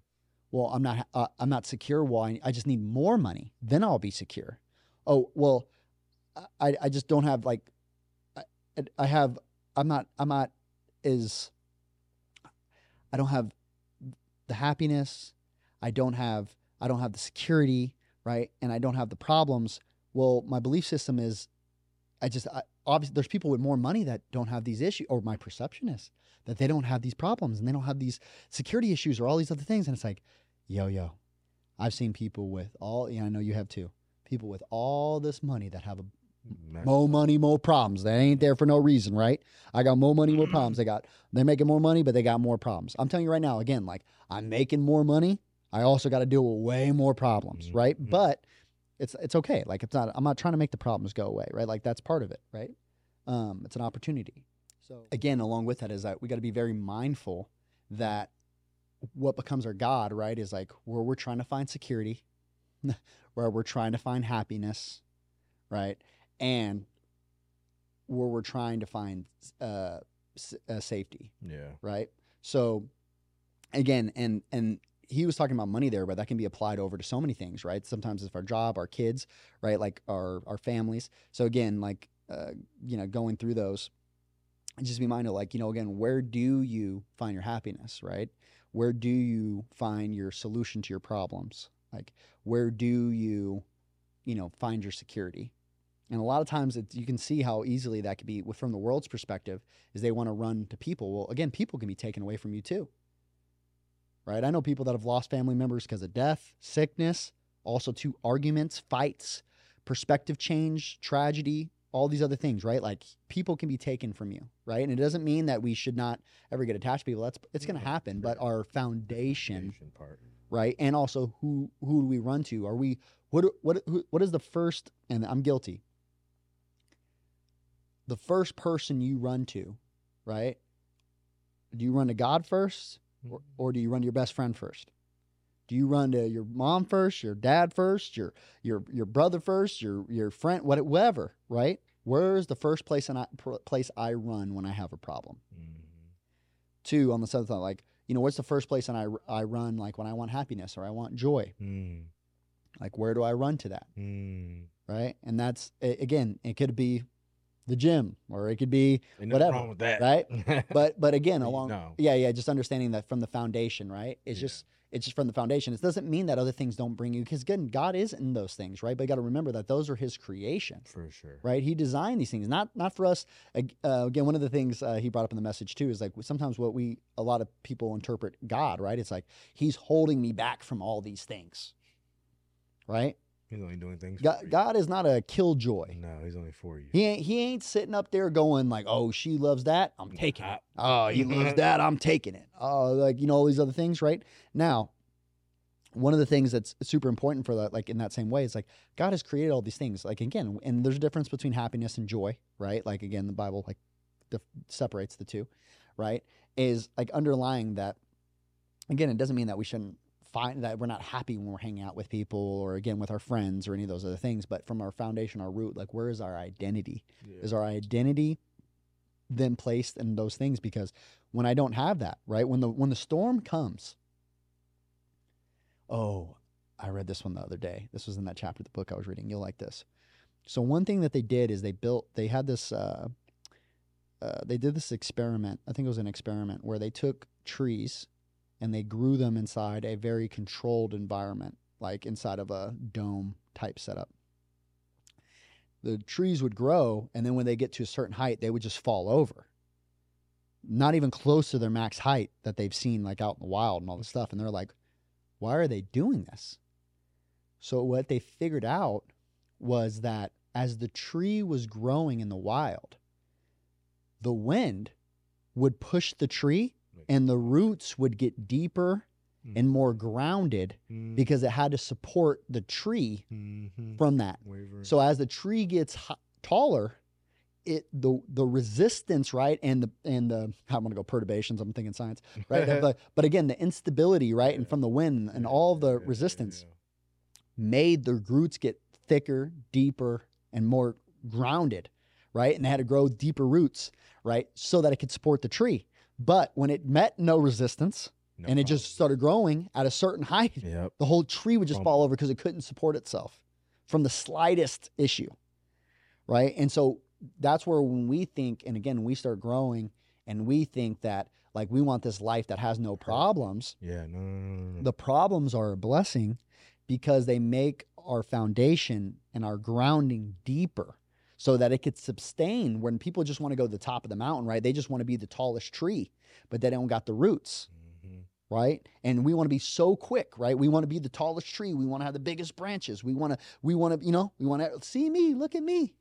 Well, I'm not. Uh, I'm not secure. Well, I, I just need more money. Then I'll be secure. Oh, well, I I just don't have like, I, I have. I'm not. I'm not is. I don't have the happiness. I don't have. I don't have the security, right? And I don't have the problems. Well, my belief system is, I just I, obviously there's people with more money that don't have these issues, or my perception is that they don't have these problems and they don't have these security issues or all these other things. And it's like, yo, yo, I've seen people with all, yeah, I know you have too, people with all this money that have a more money, more problems. They ain't there for no reason, right? I got more money, more problems. They got, they're making more money, but they got more problems. I'm telling you right now, again, like I'm making more money. I also got to deal with way more problems, Mhm, right? mhm. But it's it's okay. Like it's not. I'm not trying to make the problems go away, right? Like that's part of it, right? Um, it's an opportunity. So again, along with that is that we got to be very mindful that what becomes our God, right, is like where we're trying to find security, (laughs) where we're trying to find happiness, right, and where we're trying to find uh, s- uh, safety, Yeah. right? So again, and and he was talking about money there, but that can be applied over to so many things, right? Sometimes it's our job, our kids, right? Like our our families. So again, like uh, you know, going through those, and just be mindful, like you know, again, where do you find your happiness, right? Where do you find your solution to your problems? Like where do you, you know, find your security? And a lot of times, you can see how easily that could be from the world's perspective, is they want to run to people. Well, again, people can be taken away from you too right? I know people that have lost family members because of death, sickness, also to arguments, fights, perspective change, tragedy, all these other things, right? Like people can be taken from you, right? And it doesn't mean that we should not ever get attached to people. That's it's going to happen, but our foundation, part. right? And also who who do we run to? Are we what what who, what is the first and I'm guilty. The first person you run to, right? Do you run to God first? or, mm-hmm. or do you run to your best friend first? Do you run to your mom first, your dad first, your your your brother first, your your friend, whatever, right? Where is the first place and I, pr- place I run when I have a problem? Mhm. Two, on the southern side, like you know, what's the first place and I I run like when I want happiness or I want joy? Mm, Like where do I run to that, mm. right? And that's again, it could be the gym or it could be Whatever, wrong with that. right? (laughs) but but again along know. yeah yeah just understanding that from the foundation right it's Yeah. just it's just from the foundation. It doesn't mean that other things don't bring you because again god is in those things right? But you got to remember that those are his creation for sure. right? He designed these things. Not not for us. Uh, again one of the things uh, he brought up in the message too is like sometimes what we a lot of people interpret god right? It's like he's holding me back from all these things right He's only doing things. god, god is not a killjoy No, he's only for you. he ain't he ain't sitting up there going like, "Oh, she loves that, I'm taking it. Oh, he loves (laughs) that, I'm taking it." Oh, like you know all these other things, right? Now, one of the things that's super important for that, like in that same way, is like God has created all these things. Like again, and there's a difference between happiness and joy, right? Like again, the Bible like dif- separates the two, right? Is like underlying that. Again, it doesn't mean that we shouldn't find that we're not happy when we're hanging out with people or again with our friends or any of those other things. But from our foundation, our root, like where is our identity? Yeah. is our identity then placed in those things because when i don't have that right when the when the storm comes oh i read this one the other day this was in that chapter of the book i was reading you'll like this so one thing that they did is they built they had this uh, uh, they did this experiment i think it was an experiment where they took trees and they grew them inside a very controlled environment like inside of a dome type setup. The trees would grow and then when they get to a certain height they would just fall over. Not even close to their max height that they've seen like out in the wild and all this stuff and they're like why are they doing this? So what they figured out was that as the tree was growing in the wild the wind would push the tree And the roots would get deeper and more grounded Mm, because it had to support the tree mhm. from that so as the tree gets h- taller, it the the resistance right and the and the I'm gonna go perturbations. I'm thinking science right, but (laughs) but again the instability right and from the wind and Yeah, all the yeah, yeah, resistance yeah. made the roots get thicker, deeper, and more grounded, right? And they had to grow deeper roots, right? So that it could support the tree. But when it met no resistance No and it just started growing at a certain (laughs) height, Yep. the whole tree would just fall over because it couldn't support itself from the slightest issue. Right. And so that's where when we think, and again, we start growing and we think that like we want this life that has no problems. Yeah. No. no, no. The problems are a blessing because they make our foundation and our grounding deeper so that it could sustain when people just want to go to the top of the mountain, right? They just want to be the tallest tree, but they don't got the roots Mhm. right and we want to be so quick right we want to be the tallest tree we want to have the biggest branches we want to we want to you know we want to see me look at me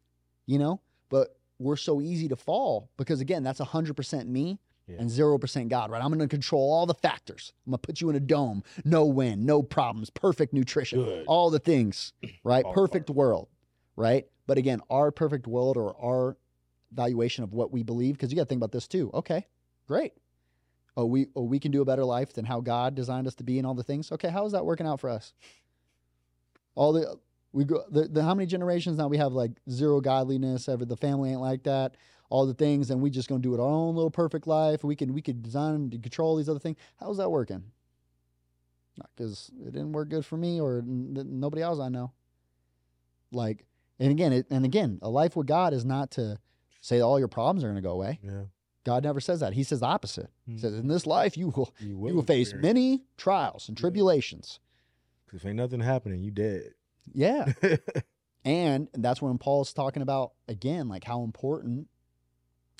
you know but we're so easy to fall because again that's 100% me Yeah. and 0% god right i'm going to control all the factors i'm going to put you in a dome no wind no problems perfect nutrition Good. all the things right All perfect part. world right but again our perfect world or our valuation of what we believe because you got to think about this too. Okay great. Oh we oh we can do a better life than how god designed us to be and all the things. Okay how is that working out for us? All the we go the, the how many generations now we have like zero godliness ever the family ain't like that all the things and we just gonna do it our own little perfect life. We can we could design and control these other things. How's that working? Not because it didn't work good for me or n- nobody else i know. Like and again it, and again a life with god is not to say all your problems are going to go away. Yeah. god never says that. He says the opposite. He Mm. says in this life you will You you will face many trials and tribulations. Cause if ain't nothing happening, you dead. yeah. (laughs) And that's when paul's talking about again like how important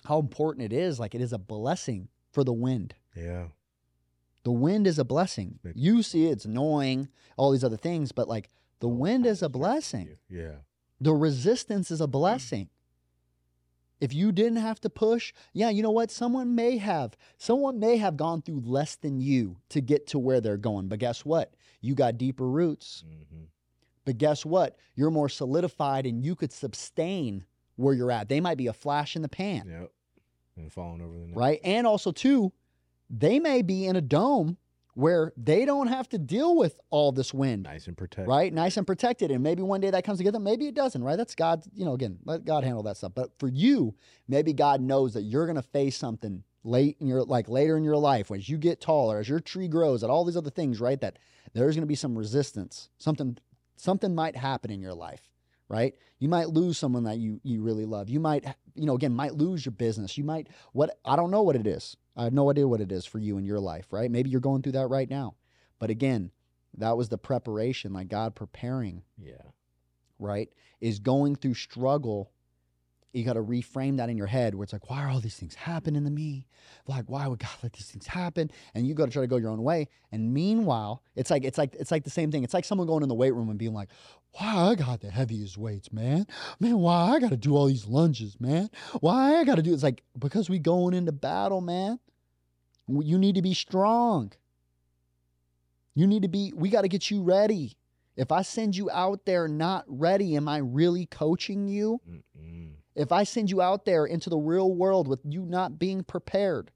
how important it is like it is a blessing for the wind. Yeah. the wind is a blessing. You see it's annoying all these other things but like the wind is a blessing. Yeah. The resistance is a blessing. If you didn't have to push yeah you know what? Someone may have someone may have gone through less than you to get to where they're going. But guess what? You got deeper roots. Hmm but guess what? You're more solidified and you could sustain where you're at. They might be a flash in the pan. Yep. And falling over the net. right? And also too they may be in a dome where they don't have to deal with all this wind Nice and protected. right? Nice and protected. And maybe one day that comes together. Maybe it doesn't, right? That's God, you know, again, let God handle that stuff. But for you, maybe God knows that you're going to face something late in your, like later in your life, as you get taller, as your tree grows, and all these other things, right? That there's going to be some resistance. Something, something might happen in your life, right? You might lose someone that you, you really love. You might, you know, again, might lose your business. You might, what, I don't know what it is. I have no idea what it is for you in your life, right? Maybe you're going through that right now. But again, that was the preparation, like God preparing, Yeah. right? Is going through struggle. You got to reframe that in your head where it's like, why are all these things happening to me? Like, why would God (laughs) let these things happen? And you got to try to go your own way. And meanwhile, it's like it's like it's like the same thing. It's like someone going in the weight room and being like, why I got the heaviest weights, man? Man, why I got to do all these lunges, man? Why I got to do? It's like because we going into battle, man. You need to be strong. You need to be, we got to get you ready. If I send you out there not ready, am I really coaching you? Mm-mm. If I send you out there into the real world with you not being prepared,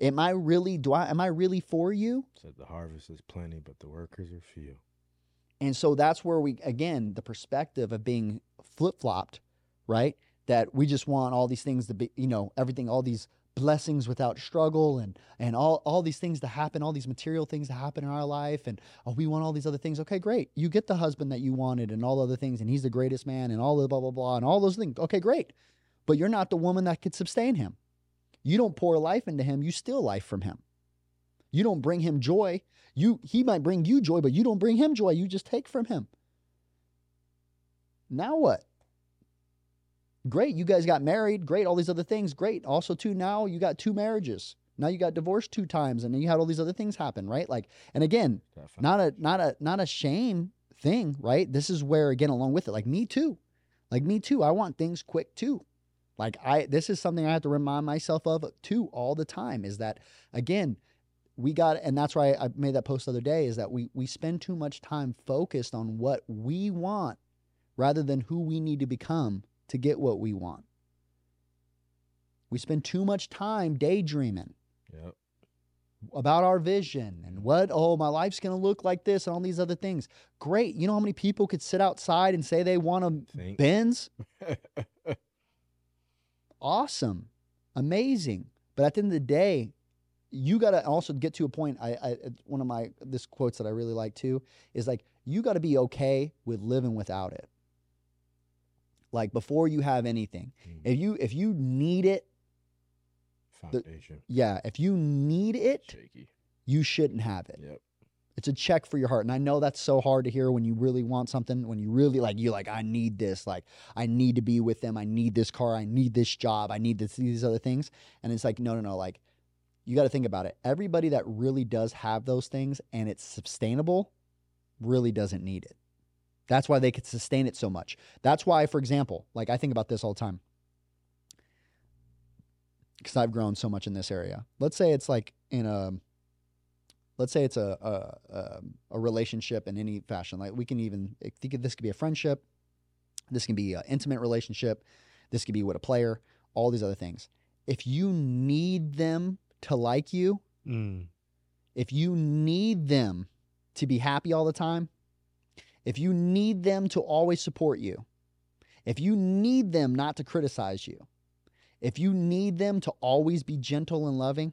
am I really, do I, am I really for you? Said the harvest is plenty, but the workers are few. And so that's where we, again, the perspective of being flip flopped, right? That we just want all these things to be, you know, everything, all these blessings without struggle and and all all these things to happen, all these material things to happen in our life, and oh, we want all these other things. Okay, great. You get the husband that you wanted and all other things, and he's the greatest man and all the blah blah blah and all those things. Okay, great. But you're not the woman that could sustain him. You don't pour life into him, you steal life from him. You don't bring him joy. You he might bring you joy, but you don't bring him joy. You just take from him. Now what? Great, you guys got married. Great, all these other things. Great. Also, too, now you got two marriages. Now you got divorced two times, and then you had all these other things happen, right? Like, and again, That not a not a not a shame thing, right? This is where again, along with it, like me too, like me too. I want things quick too. Like I, this is something I have to remind myself of too all the time. Is that again, we got, and that's why I made that post the other day. Is that we we spend too much time focused on what we want rather than who we need to become to get what we want. We spend too much time daydreaming Yep. about our vision and what oh my life's going to look like this and all these other things great you know how many people could sit outside and say they want a Think. benz (laughs) awesome, amazing. But at the end of the day, you got to also get to a point. I, I one of my this quotes that I really like too is like you got to be okay with living without it. Like before you have anything, Mm. if you if you need it, Foundation. yeah, if you need it, Shaky. you shouldn't have it. Yep. It's a check for your heart. And I know that's so hard to hear when you really want something, when you really like you like I need this, like I need to be with them, I need this car, I need this job, I need this these other things. And it's like no no no, like you got to think about it. Everybody that really does have those things and it's sustainable really doesn't need it. That's why they could sustain it so much. That's why for example, like I think about this all the time. Cuz I've grown so much in this area. Let's say it's like in a let's say it's a a, a, a relationship in any fashion. Like we can even think this could be a friendship, this can be an intimate relationship, this could be with a player, all these other things. If you need them to like you, Mm. if you need them to be happy all the time, if you need them to always support you, if you need them not to criticize you, if you need them to always be gentle and loving,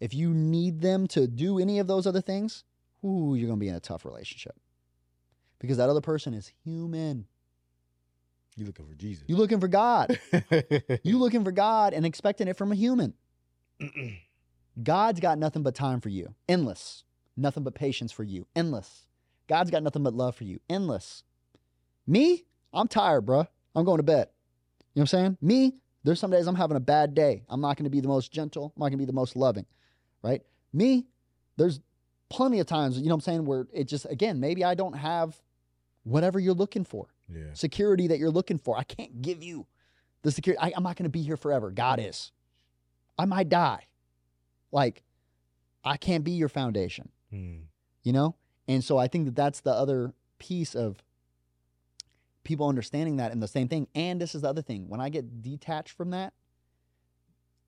if you need them to do any of those other things, ooh, you're going to be in a tough relationship. Because that other person is human. You looking for Jesus? You looking for God. (laughs) You looking for God and expecting it from a human. God's got nothing but time for you. Endless. Nothing but patience for you. Endless. God's got nothing but love for you. Endless. Me, I'm tired, bruh. I'm going to bed. You know what I'm saying? Me, there's some days I'm having a bad day. I'm not going to be the most gentle. I'm not going to be the most loving, right? Me, there's plenty of times, you know what I'm saying, where it just, again, maybe I don't have whatever you're looking for, yeah. security that you're looking for. I can't give you the security. I, I'm not going to be here forever. God is. I might die. Like, I can't be your foundation Mm. you know and so i think that that's the other piece of people understanding that and the same thing. And this is the other thing. When i get detached from that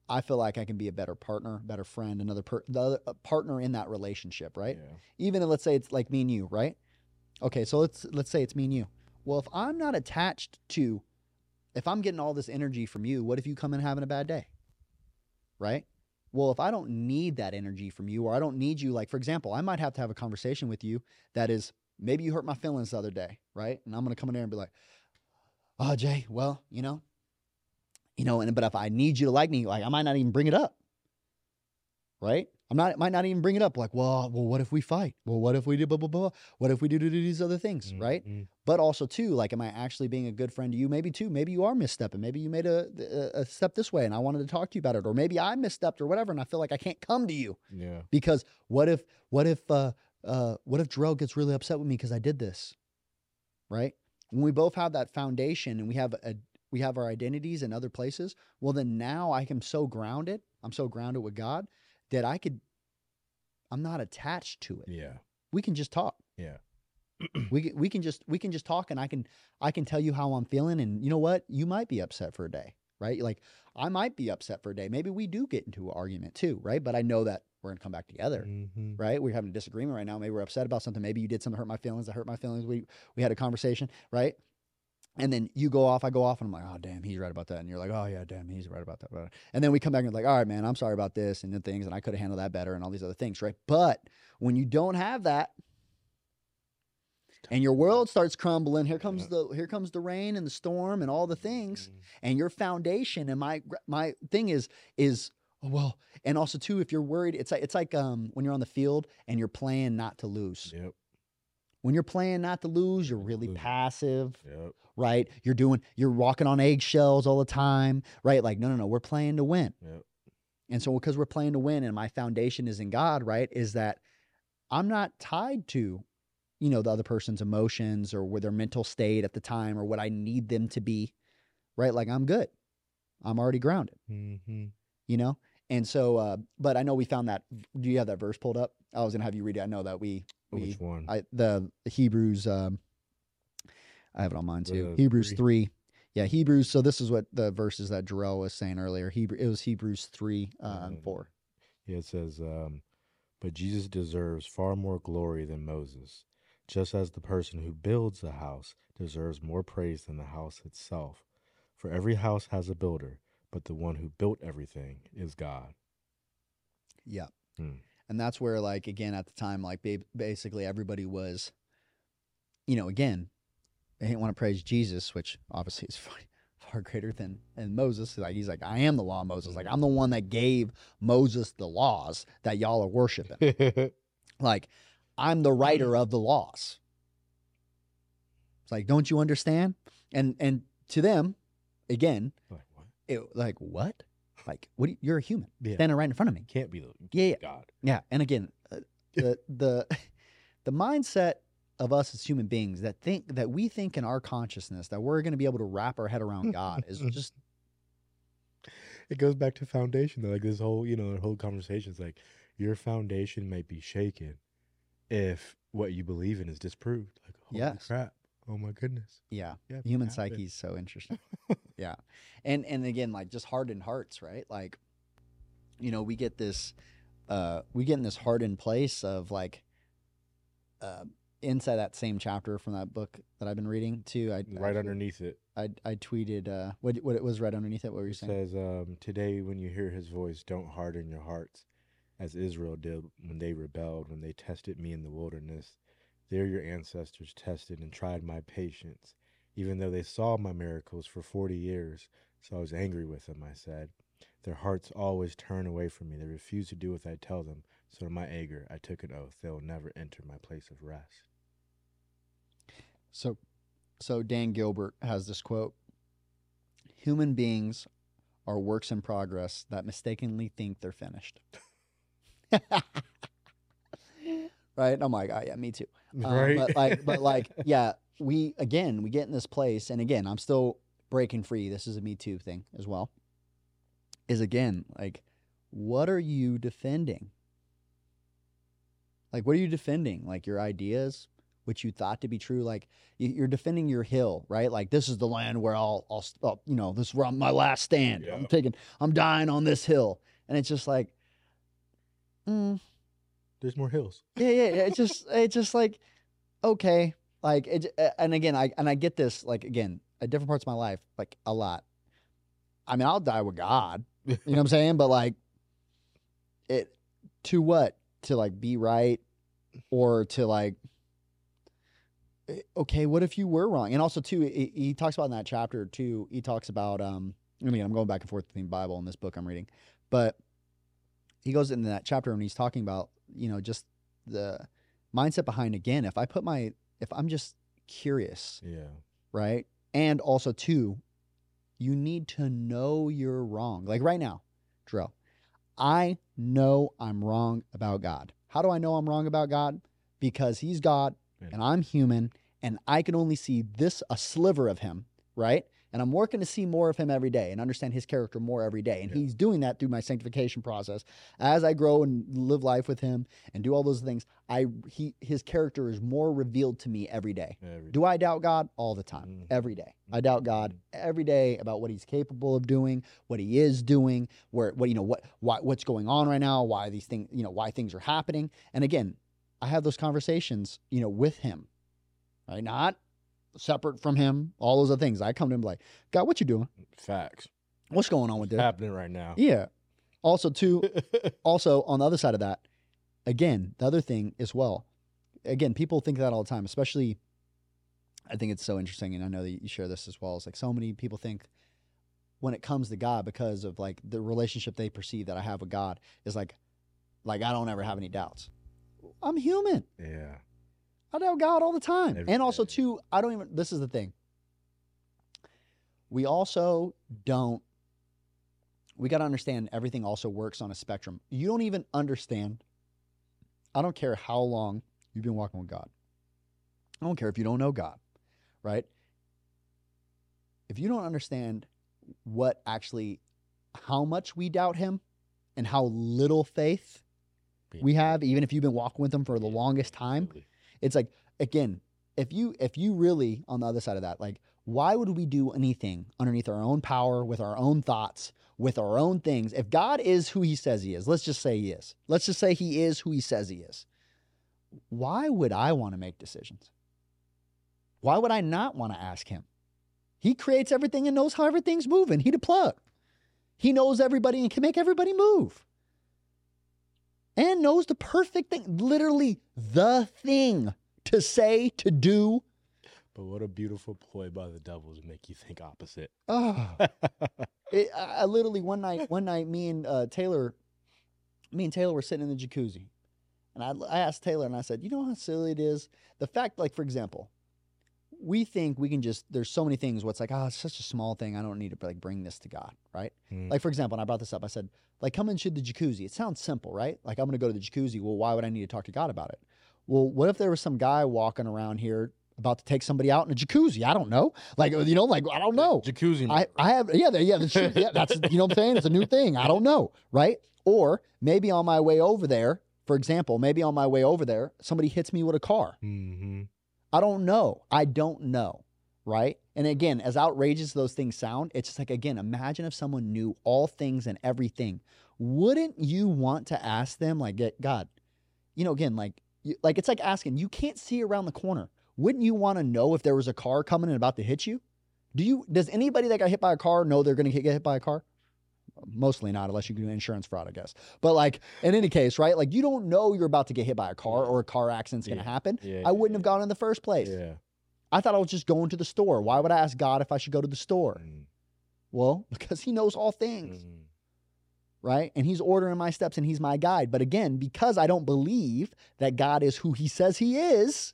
i feel like i can be a better partner better friend another per- the other uh, partner in that relationship right? Yeah. even if let's say it's like me and you right? Okay so let's let's say it's me and you. Well if i'm not attached to if i'm getting all this energy from you what if you come in having a bad day? Right well if i don't need that energy from you or i don't need you like for example i might have to have a conversation with you that is maybe you hurt my feelings the other day right? And i'm to come in there and be like oh jay well you know you know and but if i need you to like me like i might not even bring it up right i'm not might not even bring it up like well well what if we fight? Well what if we do blah blah blah what if we do, do, do these other things right? Mhm. but also too like am i actually being a good friend to you? Maybe too maybe you are misstepping. Maybe you made a, a, a step this way and i wanted to talk to you about it. Or maybe i misstepped or whatever and i feel like i can't come to you. Yeah. because what if what if uh uh what if Jurell gets really upset with me because i did this? Right? When we both have that foundation and we have a we have our identities in other places well then now i am so grounded. I'm so grounded with god that i could i'm not attached to it. Yeah. we can just talk. Yeah. (clears throat) we can, we can just we can just talk and I can I can tell you how I'm feeling and you know what? You might be upset for a day right? Like I might be upset for a day. Maybe we do get into an argument too right? But I know that we're gonna come back together Mhm. right? We're having a disagreement right now. Maybe we're upset about something. Maybe you did something hurt my feelings I hurt my feelings. We we had a conversation right and then you go off I go off and I'm like oh damn he's right about that and you're like oh yeah damn he's right about that blah, blah." and then we come back and we're like all right man I'm sorry about this and the things and I could have handled that better and all these other things right but when you don't have that and your world starts crumbling here comes the here comes the rain and the storm and all the things Mhm. and your foundation and my my thing is is oh, well and also too if you're worried it's like it's like um when you're on the field and you're playing not to lose Yep. when you're playing not to lose you're really passive Yep. Right you're doing you're walking on eggshells all the time right like no no no we're playing to win Yep. and so because we're playing to win and my foundation is in God, right, is that I'm not tied to, you know, the other person's emotions or their mental state at the time or what I need them to be, right? Like I'm good. I'm already grounded, Mm-hmm. you know? And so, uh, but I know we found that. Do you have that verse pulled up? I was gonna have you read it. I know that we, we Which one? I the Hebrews. Um, I have it on mine too. The Hebrews three. three. Yeah, Hebrews. So this is what the verses that Jurell was saying earlier. Hebrew. It was Hebrews three uh, and Um, four. Yeah, it says, um, but Jesus deserves far more glory than Moses, just as the person who builds a house deserves more praise than the house itself. For every house has a builder, but the one who built everything is God. Yeah. Hmm. And that's where, like, again, at the time, like, basically everybody was, you know, again, they didn't want to praise Jesus, which obviously is (laughs) far, far greater than and Moses. Like, he's like, I am the law of Moses. Like, I'm the one that gave Moses the laws that y'all are worshiping. (laughs) like, I'm the writer of the laws. It's like, don't you understand? And and to them, again, like what? it like what? Like, what? Do you, you're a human Yeah. standing right in front of me. Can't be the Yeah, yeah. God. Yeah, and again, uh, the the (laughs) the mindset of us as human beings that think that we think in our consciousness that we're going to be able to wrap our head around God is (laughs) just It goes back to foundation though. Like this whole, you know, the whole conversation is like your foundation might be shaken if what you believe in is disproved. Like, holy Yes. crap. Oh my goodness. yeah. Yeah, human psyche is so interesting. (laughs) yeah, and and again, like just hardened hearts, right? Like, you know, we get this, uh, we get in this hardened place of like, uh, inside that same chapter from that book that I've been reading too. I Right actually- underneath it, I I tweeted uh what what it was right underneath it. What were you it saying? says, um, Today, when you hear his voice, don't harden your hearts as Israel did when they rebelled, when they tested me in the wilderness. There, your ancestors tested and tried my patience, even though they saw my miracles for 40 years. So I was angry with them, I said. Their hearts always turn away from me. They refuse to do what I tell them. So in my anger, I took an oath. They will never enter my place of rest. So, so Dan Gilbert has this quote: "Human beings are works in progress that mistakenly think they're finished." (laughs) right? I'm like, oh yeah, me too. Um, but like, but (laughs) like, yeah, we again, we get in this place, and again, I'm still breaking free. This is a Me Too thing as well. Is again like, what are you defending? Like, what are you defending? Like your ideas, which you thought to be true. Like you- you're defending your hill, right? Like this is the land where I'll, I'll, I'll you know, this is where I'm, my last stand. I'm taking, I'm dying on this hill, and it's just like, mm, There's more hills. (laughs) yeah, yeah. yeah, It's just, it's just like, okay, like, it, uh, and again, I and I get this, like, again, at different parts of my life, like a lot. I mean, I'll die with God, you know what I'm saying? But like, it to what? To like be right, or to like, okay, what if you were wrong? And also, too, he, he talks about in that chapter too. He talks about, um, I mean, I'm going back and forth between Bible and this book I'm reading, but he goes into that chapter and he's talking about, you know, just the mindset behind again. If I put my, if I'm just curious, Yeah. right? And also, too, you need to know you're wrong. Like right now, Jurell, I know I'm wrong about God. How do I know I'm wrong about God? Because He's God and I'm human, and I can only see this, a sliver of Him, right? And I'm working to see more of Him every day and understand His character more every day. And Yeah. He's doing that through my sanctification process. As I grow and live life with Him and do all those things, I he His character is more revealed to me every day. Every Do I doubt God? All the time, Mhm. every day. I doubt God every day about what He's capable of doing, what He is doing, where what you know what why, what's going on right now, why these things you know why things are happening. And again, I have those conversations you know with Him, right? Not separate from Him. All those other things. I come to Him like, God, what you doing? Facts. What's going on with this? Happening right now. Yeah. Also, too, (laughs) also on the other side of that, again, the other thing as well. Again, people think that all the time, especially. I think it's so interesting, and I know that you share this as well. It's like so many people think when it comes to God, because of like the relationship they perceive that I have with God, is like, like I don't ever have any doubts. I'm human. yeah. I doubt God all the time. Every and also, too, I don't even, this is the thing. We also don't, we got to understand everything also works on a spectrum. You don't even understand. I don't care how long you've been walking with God. I don't care if you don't know God, right? If you don't understand what actually, how much we doubt Him and how little faith we have, even if you've been walking with them for the longest time, it's like again if you if you really on the other side of that like why would we do anything underneath our own power with our own thoughts with our own things? If god is who he says he is let's just say he is. Let's just say he is who he says he is. Why would i want to make decisions? Why would i not want to ask him? He creates everything and knows how everything's moving. He the plug. He knows everybody and can make everybody move. And knows the perfect thing, literally the thing to say, to do. But what a beautiful ploy by the devil to make you think opposite. Oh, (laughs) it, I, I literally one night, one night, me and uh, Taylor, me and Taylor were sitting in the jacuzzi, and I, I asked Taylor, and I said, "You know how silly it is? The fact, like for example, we think we can just. There's so many things. What's like, oh, it's such a small thing. I don't need to like bring this to God, right? Mm. Like for example, and I brought this up. I said, like, come into the jacuzzi. It sounds simple, right? Like I'm going to go to the jacuzzi. Well, why would I need to talk to God about it? Well, what if there was some guy walking around here about to take somebody out in a jacuzzi? I don't know. Like you know, like I don't know. Jacuzzi. I, I have yeah there- yeah that's, yeah that's you know what I'm saying it's a new thing I don't know right or maybe on my way over there for example maybe on my way over there somebody hits me with a car mm-hmm. I don't know I don't know right and again as outrageous those things sound it's just like again imagine if someone knew all things and everything wouldn't you want to ask them like God you know again like like it's like asking you can't see around the corner wouldn't you want to know if there was a car coming and about to hit you do you? Does anybody that got hit by a car know they're going to get hit by a car? Mostly not, unless you do insurance fraud, I guess. But like in any case, right? Like you don't know you're about to get hit by a car or a car accident's going to Yeah. happen. Yeah. I wouldn't have gone in the first place. Yeah. I thought I was just going to the store. Why would I ask God if I should go to the store? Mm, Well, (laughs) because He knows all things, mm, right? And He's ordering my steps and He's my guide. But again, because I don't believe that God is who He says He is,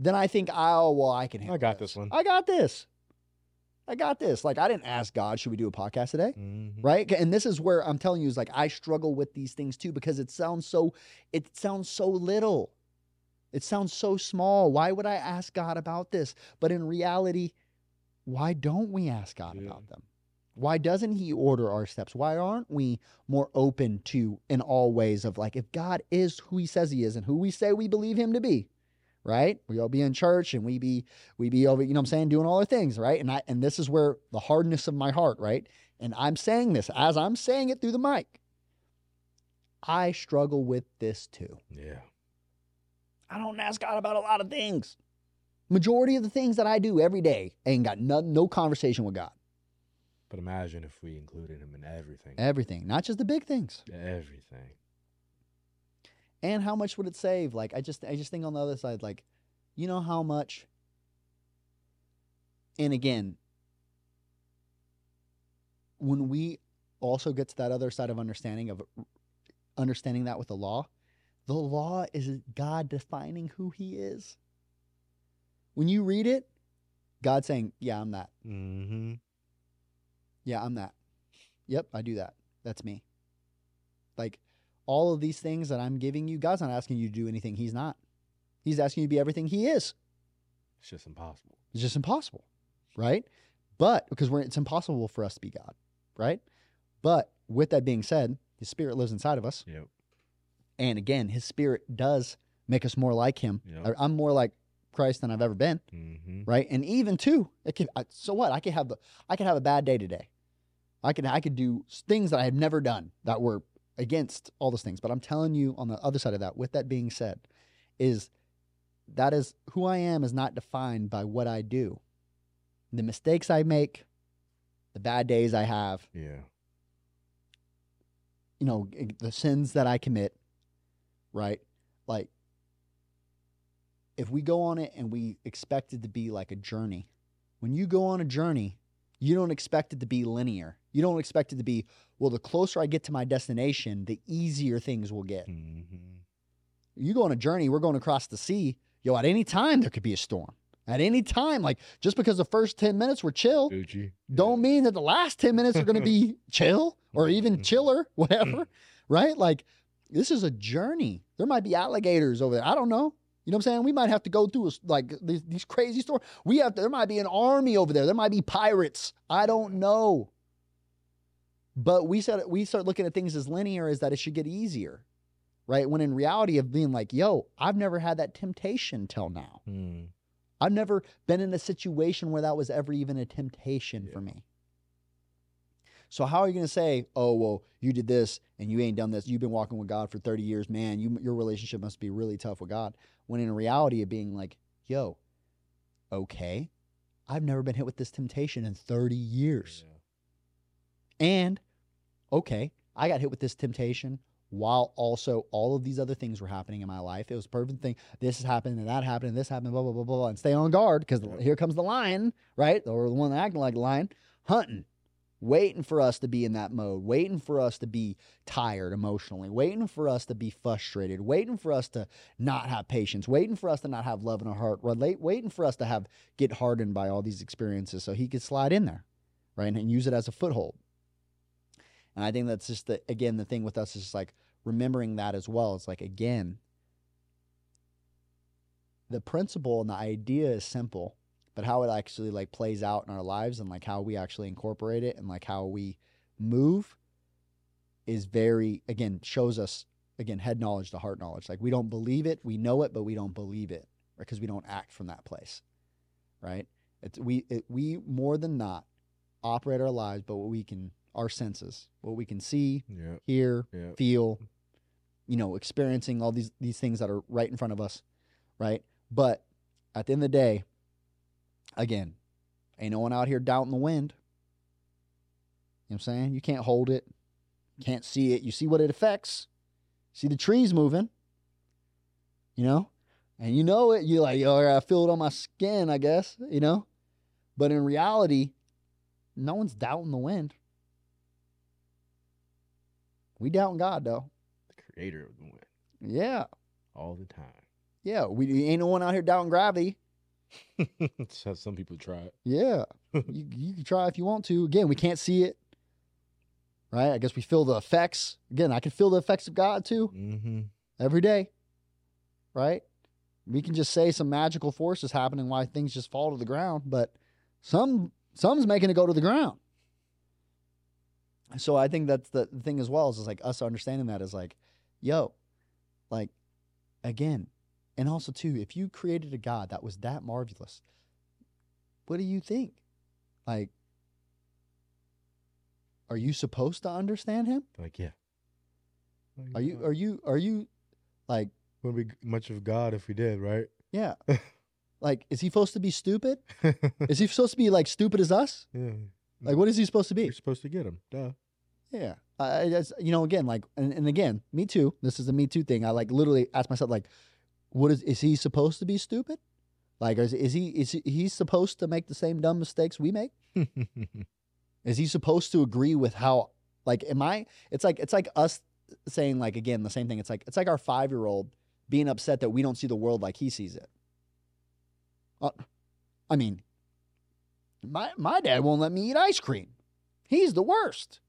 then I think, I oh well, I can. Handle. I got this one. I got this. I got this. Like I didn't ask God, should we do a podcast today? mhm. Right? And this is where I'm telling you is like I struggle with these things too because it sounds so it sounds so little. It sounds so small. Why would I ask God about this? But in reality, why don't we ask God Yeah. about them? Why doesn't he order our steps? Why aren't we more open to in all ways of like if God is who he says he is and who we say we believe him to be, right? We all be in church and we be we be over, you know what I'm saying, doing all the things, right? And I and this is where the hardness of my heart, right? And I'm saying this as I'm saying it through the mic. I struggle with this too. Yeah. I don't ask God about a lot of things. Majority of the things that I do every day ain't got no, no conversation with God. But imagine if we included him in everything. Everything, not just the big things. Everything. And how much would it save? Like I just I just think on the other side, like, you know how much and again, when we also get to that other side of understanding of understanding that with the law, the law is God defining who he is. When you read it, God saying, Yeah, I'm that. Mm-hmm. Yeah, I'm that. Yep, I do that. That's me. Like all of these things that I'm giving you, God's not asking you to do anything He's not. He's asking you to be everything He is. It's just impossible. It's just impossible, right? But because we're, it's impossible for us to be God, right? But with that being said, His Spirit lives inside of us, Yep. and again, His Spirit does make us more like Him. Yep. I'm more like Christ than I've ever been. Mm-hmm. right? And even too. I- So what? I could have the. I could have a bad day today. I could. I could do things that I had never done that were against all those things. But I'm telling you, on the other side of that, with that being said, is that is who I am is not defined by what I do. The mistakes I make, the bad days I have, Yeah. you know, the sins that I commit, right? Like, if we go on it and we expect it to be like a journey, when you go on a journey, you don't expect it to be linear. You don't expect it to be, well, the closer I get to my destination, the easier things will get. Mm-hmm. You go on a journey, we're going across the sea. Yo, at any time, there could be a storm. At any time, like just because the first 10 minutes were chill, Gucci. don't mean that the last 10 minutes are going to be (laughs) chill or even chiller, whatever, right? Like this is a journey. There might be alligators over there. I don't know. You know what I'm saying? We might have to go through a like these, these crazy stories. We have to, there might be an army over there. There might be pirates. I don't know. But we said we start looking at things as linear as that it should get easier. Right? When in reality of being like, yo, I've never had that temptation till now. Mm. I've never been in a situation where that was ever even a temptation for me. So how are you going to say, "Oh, well, you did this and you ain't done this. You've been walking with God for 30 years, man. You your relationship must be really tough with God." When in reality of being like, "Yo, okay, I've never been hit with this temptation in 30 years." Yeah. And okay, I got hit with this temptation while also all of these other things were happening in my life. It was a perfect thing. This is happening and that happened and this happened, blah, blah, blah, blah, blah. And stay on guard because here comes the lion, right? Or the one acting like a lion, hunting, waiting for us to be in that mode, waiting for us to be tired emotionally, waiting for us to be frustrated, waiting for us to not have patience, waiting for us to not have love in our heart, relate, waiting for us to have get hardened by all these experiences so he could slide in there, right? And use it as a foothold. And I think that's just the again the thing with us is like remembering that as well. It's like again, the principle and the idea is simple, but how it actually like plays out in our lives and like how we actually incorporate it and like how we move is very again shows us again head knowledge to heart knowledge. Like we don't believe it, we know it, but we don't believe it because we don't act from that place, right? It's we it, we more than not operate our lives, but what we can our senses, what we can see, Yeah. hear, Yeah. feel, you know, experiencing all these these things that are right in front of us, right? But at the end of the day, again, ain't no one out here doubting the wind. You know what I'm saying? You can't hold it, can't see it. You see what it affects. See the trees moving. You know? And you know it, you're like, oh, I feel it on my skin, I guess, you know? But in reality, no one's doubting the wind. We doubting God though. The creator of the wind Yeah. all the time. Yeah. We ain't no one out here doubting gravity. (laughs) That's how some people try it. Yeah. (laughs) you, you can try if you want to. Again, we can't see it. Right? I guess we feel the effects. Again, I can feel the effects of God too Mm-hmm. every day. Right? We can just say some magical forces happening why things just fall to the ground, but some some's making it go to the ground. So I think that's the, the thing as well is, is like us understanding that is like, yo, like again, and also too, if you created a God that was that marvelous, what do you think? Like, are you supposed to understand him? Like, yeah. Like, Are you are you are you like wouldn't be much of God if we did, right? yeah. (laughs) like is he supposed to be stupid? (laughs) Is he supposed to be like stupid as us? yeah. Like what is he supposed to be? You're supposed to get him. Duh. Yeah. I, I just, you know, again, like, and, and again, me too. This is a me too thing. I like literally ask myself, like, what is, is he supposed to be stupid? Like, is, is he, is he, he's supposed to make the same dumb mistakes we make? (laughs) Is he supposed to agree with how, like, am I, it's like, it's like us saying, like, again, the same thing. It's like, it's like our five year old being upset that we don't see the world like he sees it. Uh, I mean, my, my dad won't let me eat ice cream. He's the worst.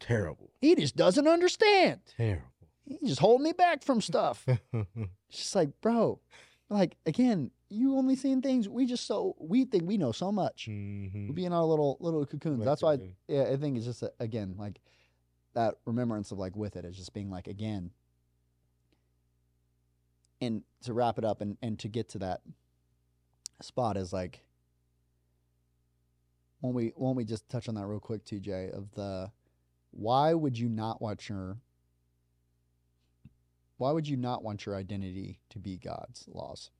Terrible. He just doesn't understand. Terrible. He just holding me back from stuff. (laughs) It's just like, bro, like again, you only seeing things we just so we think we know so much. Mhm. We be in our little little cocoons. That's why, cocoon. yeah, I think it's just a, again like that remembrance of like with it is just being like again. And to wrap it up and and to get to that spot is like when we when we just touch on that real quick, TJ, of the why would you not want your why would you not want your identity to be God's laws?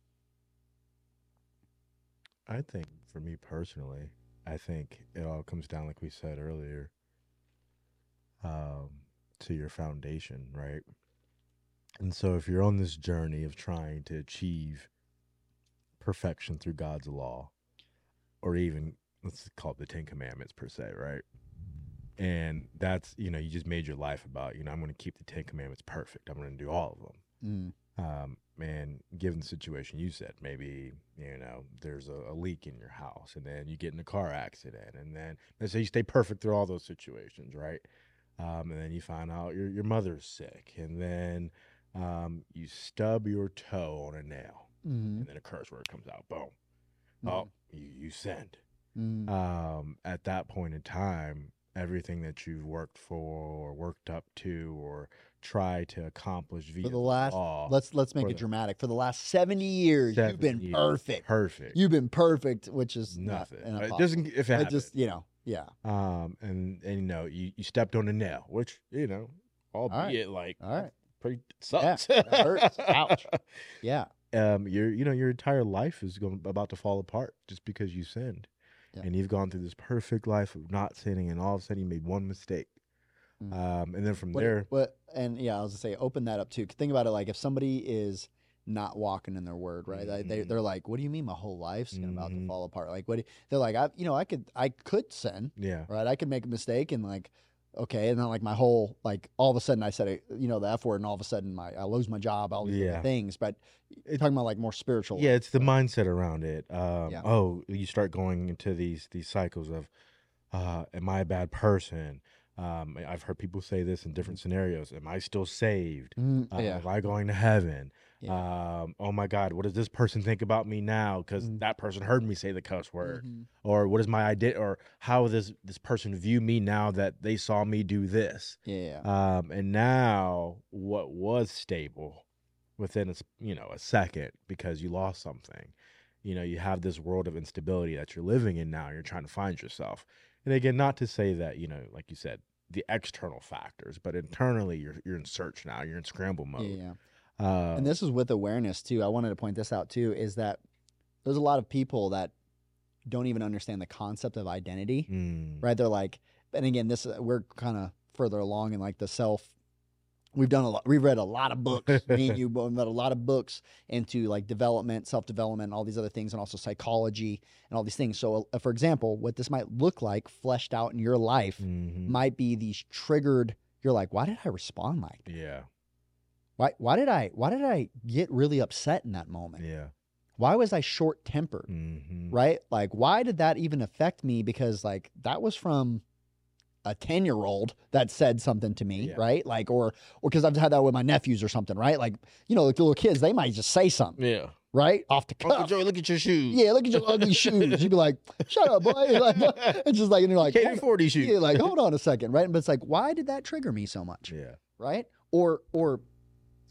I think for me personally, I think it all comes down, like we said earlier, um, to your foundation, right? And so if you're on this journey of trying to achieve perfection through God's law, or even let's call it the Ten Commandments per se, right? And that's, you know, you just made your life about, you know, I'm going to keep the Ten Commandments perfect. I'm going to do all of them Mm, um, and given the situation you said, maybe you know there's a, a leak in your house, and then you get in a car accident, and then let's say you stay perfect through all those situations, right? Um, and then you find out your your mother's sick, and then um, you stub your toe on a nail, mm, and then a curse word comes out. Boom! Oh, you you sinned. Mm, Um, at that point in time, everything that you've worked for, or worked up to, or try to accomplish via For the last, law, let's let's make it the- dramatic. For the last seventy years, you've been years. perfect. perfect. You've been perfect, which is nothing. an Uh, It doesn't if it, It just you know, yeah. um and and you know you, you stepped on a nail, which you know, albeit like All right, pretty sucks. that hurts. Ouch. (laughs) yeah, Um, your you know your entire life is going about to fall apart just because you sinned, Yeah. and you've gone through this perfect life of not sinning, and all of a sudden you made one mistake, Mm. um, and then from What, there, what, and yeah, I was gonna say, open that up too. Think about it like if somebody is not walking in their word, right? Like, They they're like, what do you mean my whole life's gonna about to Mhm. fall apart? Like what? do- They're like, I, you know, I could I could sin, yeah, right? I could make a mistake and like, okay, and then like my whole like all of a sudden I said you know, the f word, and all of a sudden my I lose my job, all these Yeah. things. But you're talking about like more spiritual. yeah, it's the mindset around it. Um, Yeah. Oh, you start going into these these cycles of, uh, am I a bad person? Um, I've heard people say this in different scenarios. Am I still saved? Mm, Uh, yeah, Am I going to heaven? Um, oh my God, what does this person think about me now? Because Mm. that person heard me say the cuss word. Mhm. Or what is my idea? Or how does this person view me now that they saw me do this? yeah, yeah. Um, and now what was stable within a you know a second because you lost something. You know, you have this world of instability that you're living in now. You're trying to find yourself. And again, not to say that you know, like you said, the external factors, but internally, you're you're in search now. You're in scramble mode. yeah. Uh, and this is with awareness too. I wanted to point this out too is that there's a lot of people that don't even understand the concept of identity, mm, right? They're like, and again, this we're kind of further along in like the self. We've done a lot. We've read a lot of books. Me and (laughs) you both read a lot of books into like development, self development, all these other things, and also psychology and all these things. So, uh, for example, what this might look like fleshed out in your life mhm, might be these triggered. You're like, why did I respond like that? yeah, Why, why did I why did I get really upset in that moment? yeah, Why was I short tempered? mhm, Right? Like why did that even affect me? Because like that was from a 10 year old that said something to me, Yeah. right? Like or or because I've had that with my nephews or something, right? Like, you know, like the little kids, they might just say something, yeah. right? Off the Uncle cuff. Joey, look at your shoes. Yeah, look at your ugly (laughs) shoes. You'd be like, shut up, boy. (laughs) Like, it's just like, and you're like, Can't hold- afford these shoes. yeah, like, hold on a second, right? But it's like, why did that trigger me so much? yeah, right? Or or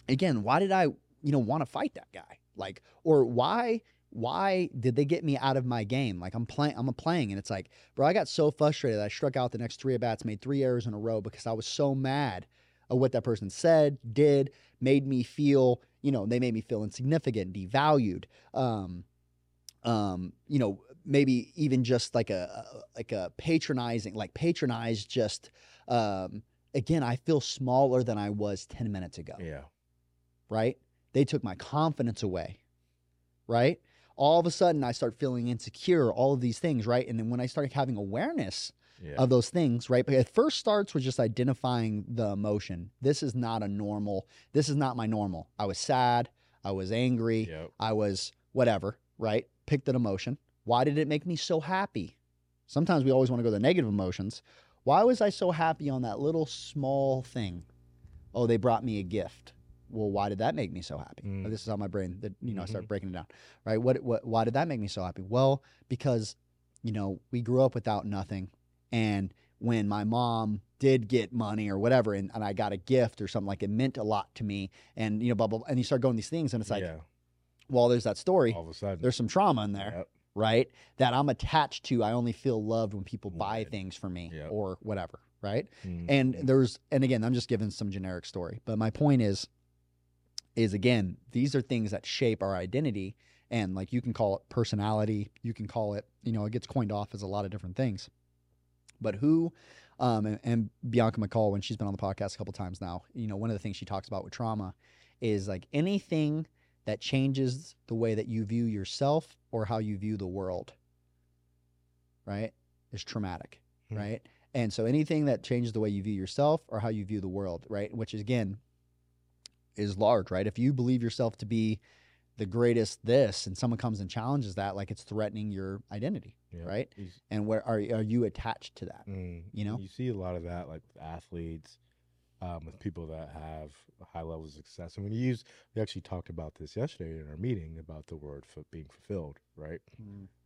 again, why did I, you know, want to fight that guy? Like, or why why did they get me out of my game? Like I'm playing I'm playing and it's like, bro, I got so frustrated I struck out the next three at bats, made three errors in a row because I was so mad at what that person said, did, made me feel, you know, they made me feel insignificant, devalued. Um um, you know, maybe even just like a like a patronizing, like patronize just um again, I feel smaller than I was 10 minutes ago, yeah. Right? They took my confidence away, right? All of a sudden, I start feeling insecure, all of these things, right? And then when I started having awareness Yeah. of those things, right? But it first starts with just identifying the emotion. This is not a normal, this is not my normal. I was sad, I was angry, Yep. I was whatever, right? Picked an emotion. Why did it make me so happy? Sometimes we always want to go to the negative emotions. Why was I so happy on that little small thing? Oh, they brought me a gift. Well, why did that make me so happy? Mm. This is how my brain, that you know, I start Mhm. breaking it down, right? What, what, why did that make me so happy? Well, because you know we grew up without nothing, and when my mom did get money or whatever, and, and I got a gift or something like it meant a lot to me, and you know, blah blah, blah and you start going these things, and it's like, yeah. well, there's that story. All of a sudden, There's some trauma in there, Yep. right? That I'm attached to. I only feel loved when people buy Right. things for me Yep. or whatever, right? Mhm. And there's, and again, I'm just giving some generic story, but my point is, is again, these are things that shape our identity, and like you can call it personality, you can call it, you know, it gets coined off as a lot of different things. But who, um, and, and Bianca McCall, when she's been on the podcast a couple times now, you know, one of the things she talks about with trauma is like anything that changes the way that you view yourself or how you view the world, right, is traumatic, Hmm. right? And so anything that changes the way you view yourself or how you view the world, right, which is again is large, right? If you believe yourself to be the greatest this and someone comes and challenges that, like it's threatening your identity, Yep. right? You s- And where are are you attached to that? Mm, you know? you see a lot of that, like with athletes, um, with people that have high levels of success. And when you use, we actually talked about this yesterday in our meeting about the word for being fulfilled, right?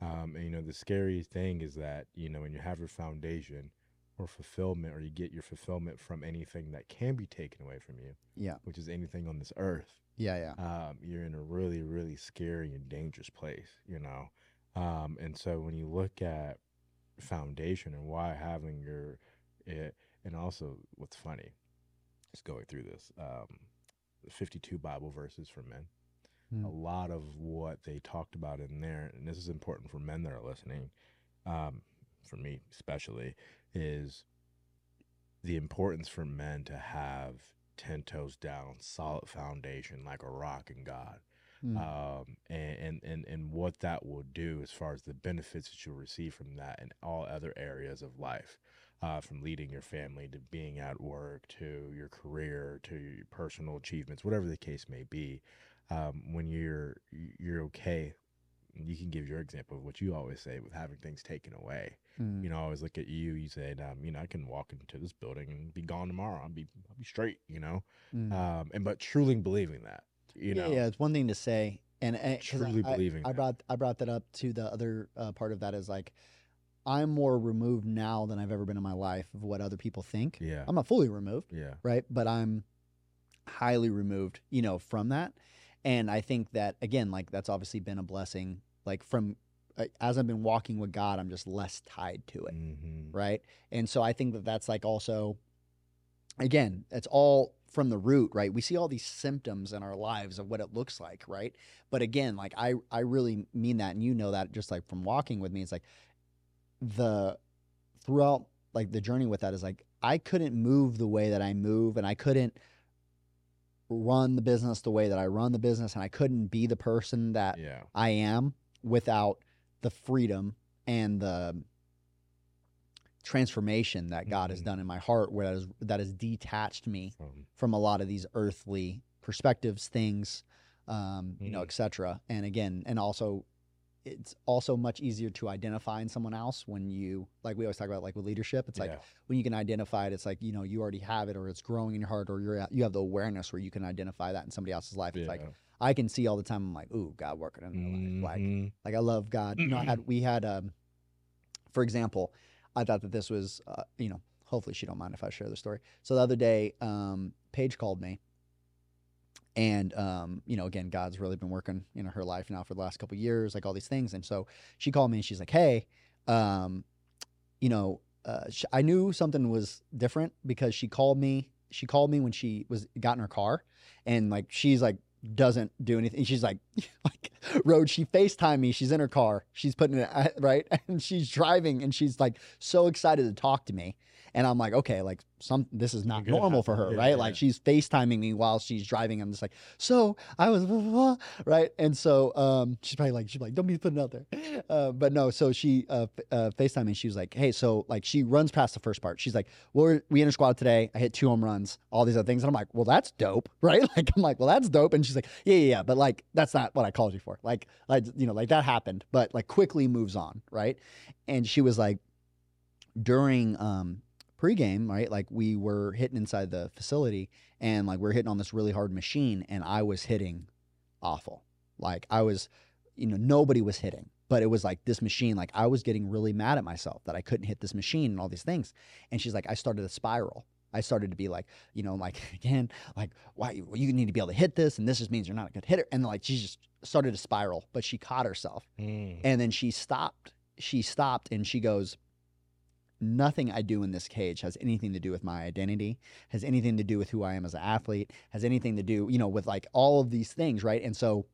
Um, and you know, the scary thing is that you know when you have your foundation or fulfillment, or you get your fulfillment from anything that can be taken away from you, Yeah, which is anything on this earth, yeah, yeah, um, you're in a really, really scary and dangerous place, you know. Um, and so when you look at foundation and why having your, it, and also what's funny, is going through this, um, 52 Bible verses for men. Hmm. A lot of what they talked about in there, and this is important for men that are listening, um, for me especially, is the importance for men to have ten toes down, solid foundation like a rock in God Mm. um, and, and and and what that will do as far as the benefits that you'll receive from that in all other areas of life, uh, from leading your family to being at work to your career to your personal achievements, whatever the case may be. Um, when you're you're okay, you can give your example of what you always say with having things taken away. Mm. You know, I always look at you. You said, um, you know, I can walk into this building and be gone tomorrow. I'll be I'll be straight. You know, Mm. um, and but truly believing that. You yeah, know, yeah, it's one thing to say, and, and truly I, believing. I that. brought I brought that up to the other uh, part of that is like I'm more removed now than I've ever been in my life of what other people think. Yeah. I'm not fully removed, Yeah. right? But I'm highly removed, you know, from that. And I think that again, like that's obviously been a blessing. Like from uh, as I've been walking with God, I'm just less tied to it Mm-hmm. right? And so I think that that's like also, again, it's all from the root, right? We see all these symptoms in our lives of what it looks like, right? But again, like I, I really mean that, and you know that just like from walking with me, it's like the throughout like the journey with that is like I couldn't move the way that I move, and I couldn't run the business the way that I run the business, and I couldn't be the person that Yeah. I am without the freedom and the transformation that God has Mhm. done in my heart, where that, is, that has detached me From from a lot of these earthly perspectives, things, um, you know, Mm. etc. And again, and also, it's also much easier to identify in someone else when you, like we always talk about, like with leadership. It's like yeah. when you can identify it, it's like you know you already have it, or it's growing in your heart, or you're at, you have the awareness where you can identify that in somebody else's life. It's like Yeah. I can see all the time. I'm like, ooh, God working in their life. Like, Mhm. like I love God. You know, I had (clears throat) we had um, for example, I thought that this was uh, you know, hopefully she don't mind if I share the story. So the other day, um, Paige called me, and um, you know, again, God's really been working in her life now for the last couple of years, like all these things. And so she called me and she's like, hey, um, you know, uh, sh- I knew something was different because she called me. She called me when she was got in her car, and like she's like doesn't do anything. She's like, (laughs) like, Road, she FaceTime me. She's in her car. She's putting it (laughs) right. (laughs) And she's driving and she's like so excited to talk to me. And I'm like, okay, like some this is not normal for her, Yeah, right? yeah. Like she's FaceTiming me while she's driving. I'm just like, so I was blah, (laughs) blah, blah, right. And so um she's probably like, she's like, don't be putting out there. Uh, but no, so she uh, uh FaceTime me. She was like, hey, so like she runs past the first part. She's like, well, we're we inter squad today. I hit two home runs, all these other things. And I'm like, well, that's dope, (laughs) right? Like I'm like, well, that's dope. And she's like, yeah, yeah, yeah. But like that's not what I called you for. Like, like you know, like that happened, but like quickly moves on, right? And she was like, during um pregame, right? Like we were hitting inside the facility and like we are hitting on this really hard machine and I was hitting awful. Like I was, you know, nobody was hitting, but it was like this machine, like I was getting really mad at myself that I couldn't hit this machine and all these things. And she's like, I started a spiral. I started to be like, you know, like (laughs) again, like why well, you need to be able to hit this, and this just means you're not a good hitter. And like she just started to spiral, but she caught herself. Mm. And then she stopped. She stopped and she goes, Nothing I do in this cage has anything to do with my identity, has anything to do with who I am as an athlete, has anything to do, you know, with like all of these things, right? And so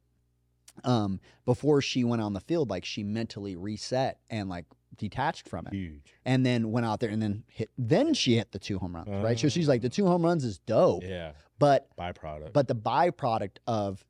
um before she went on the field, like she mentally reset and like detached from it. Huge. And then went out there and then hit then she hit the two home runs, right? So she's like, the two home runs is dope. Yeah. But Byproduct. but the byproduct of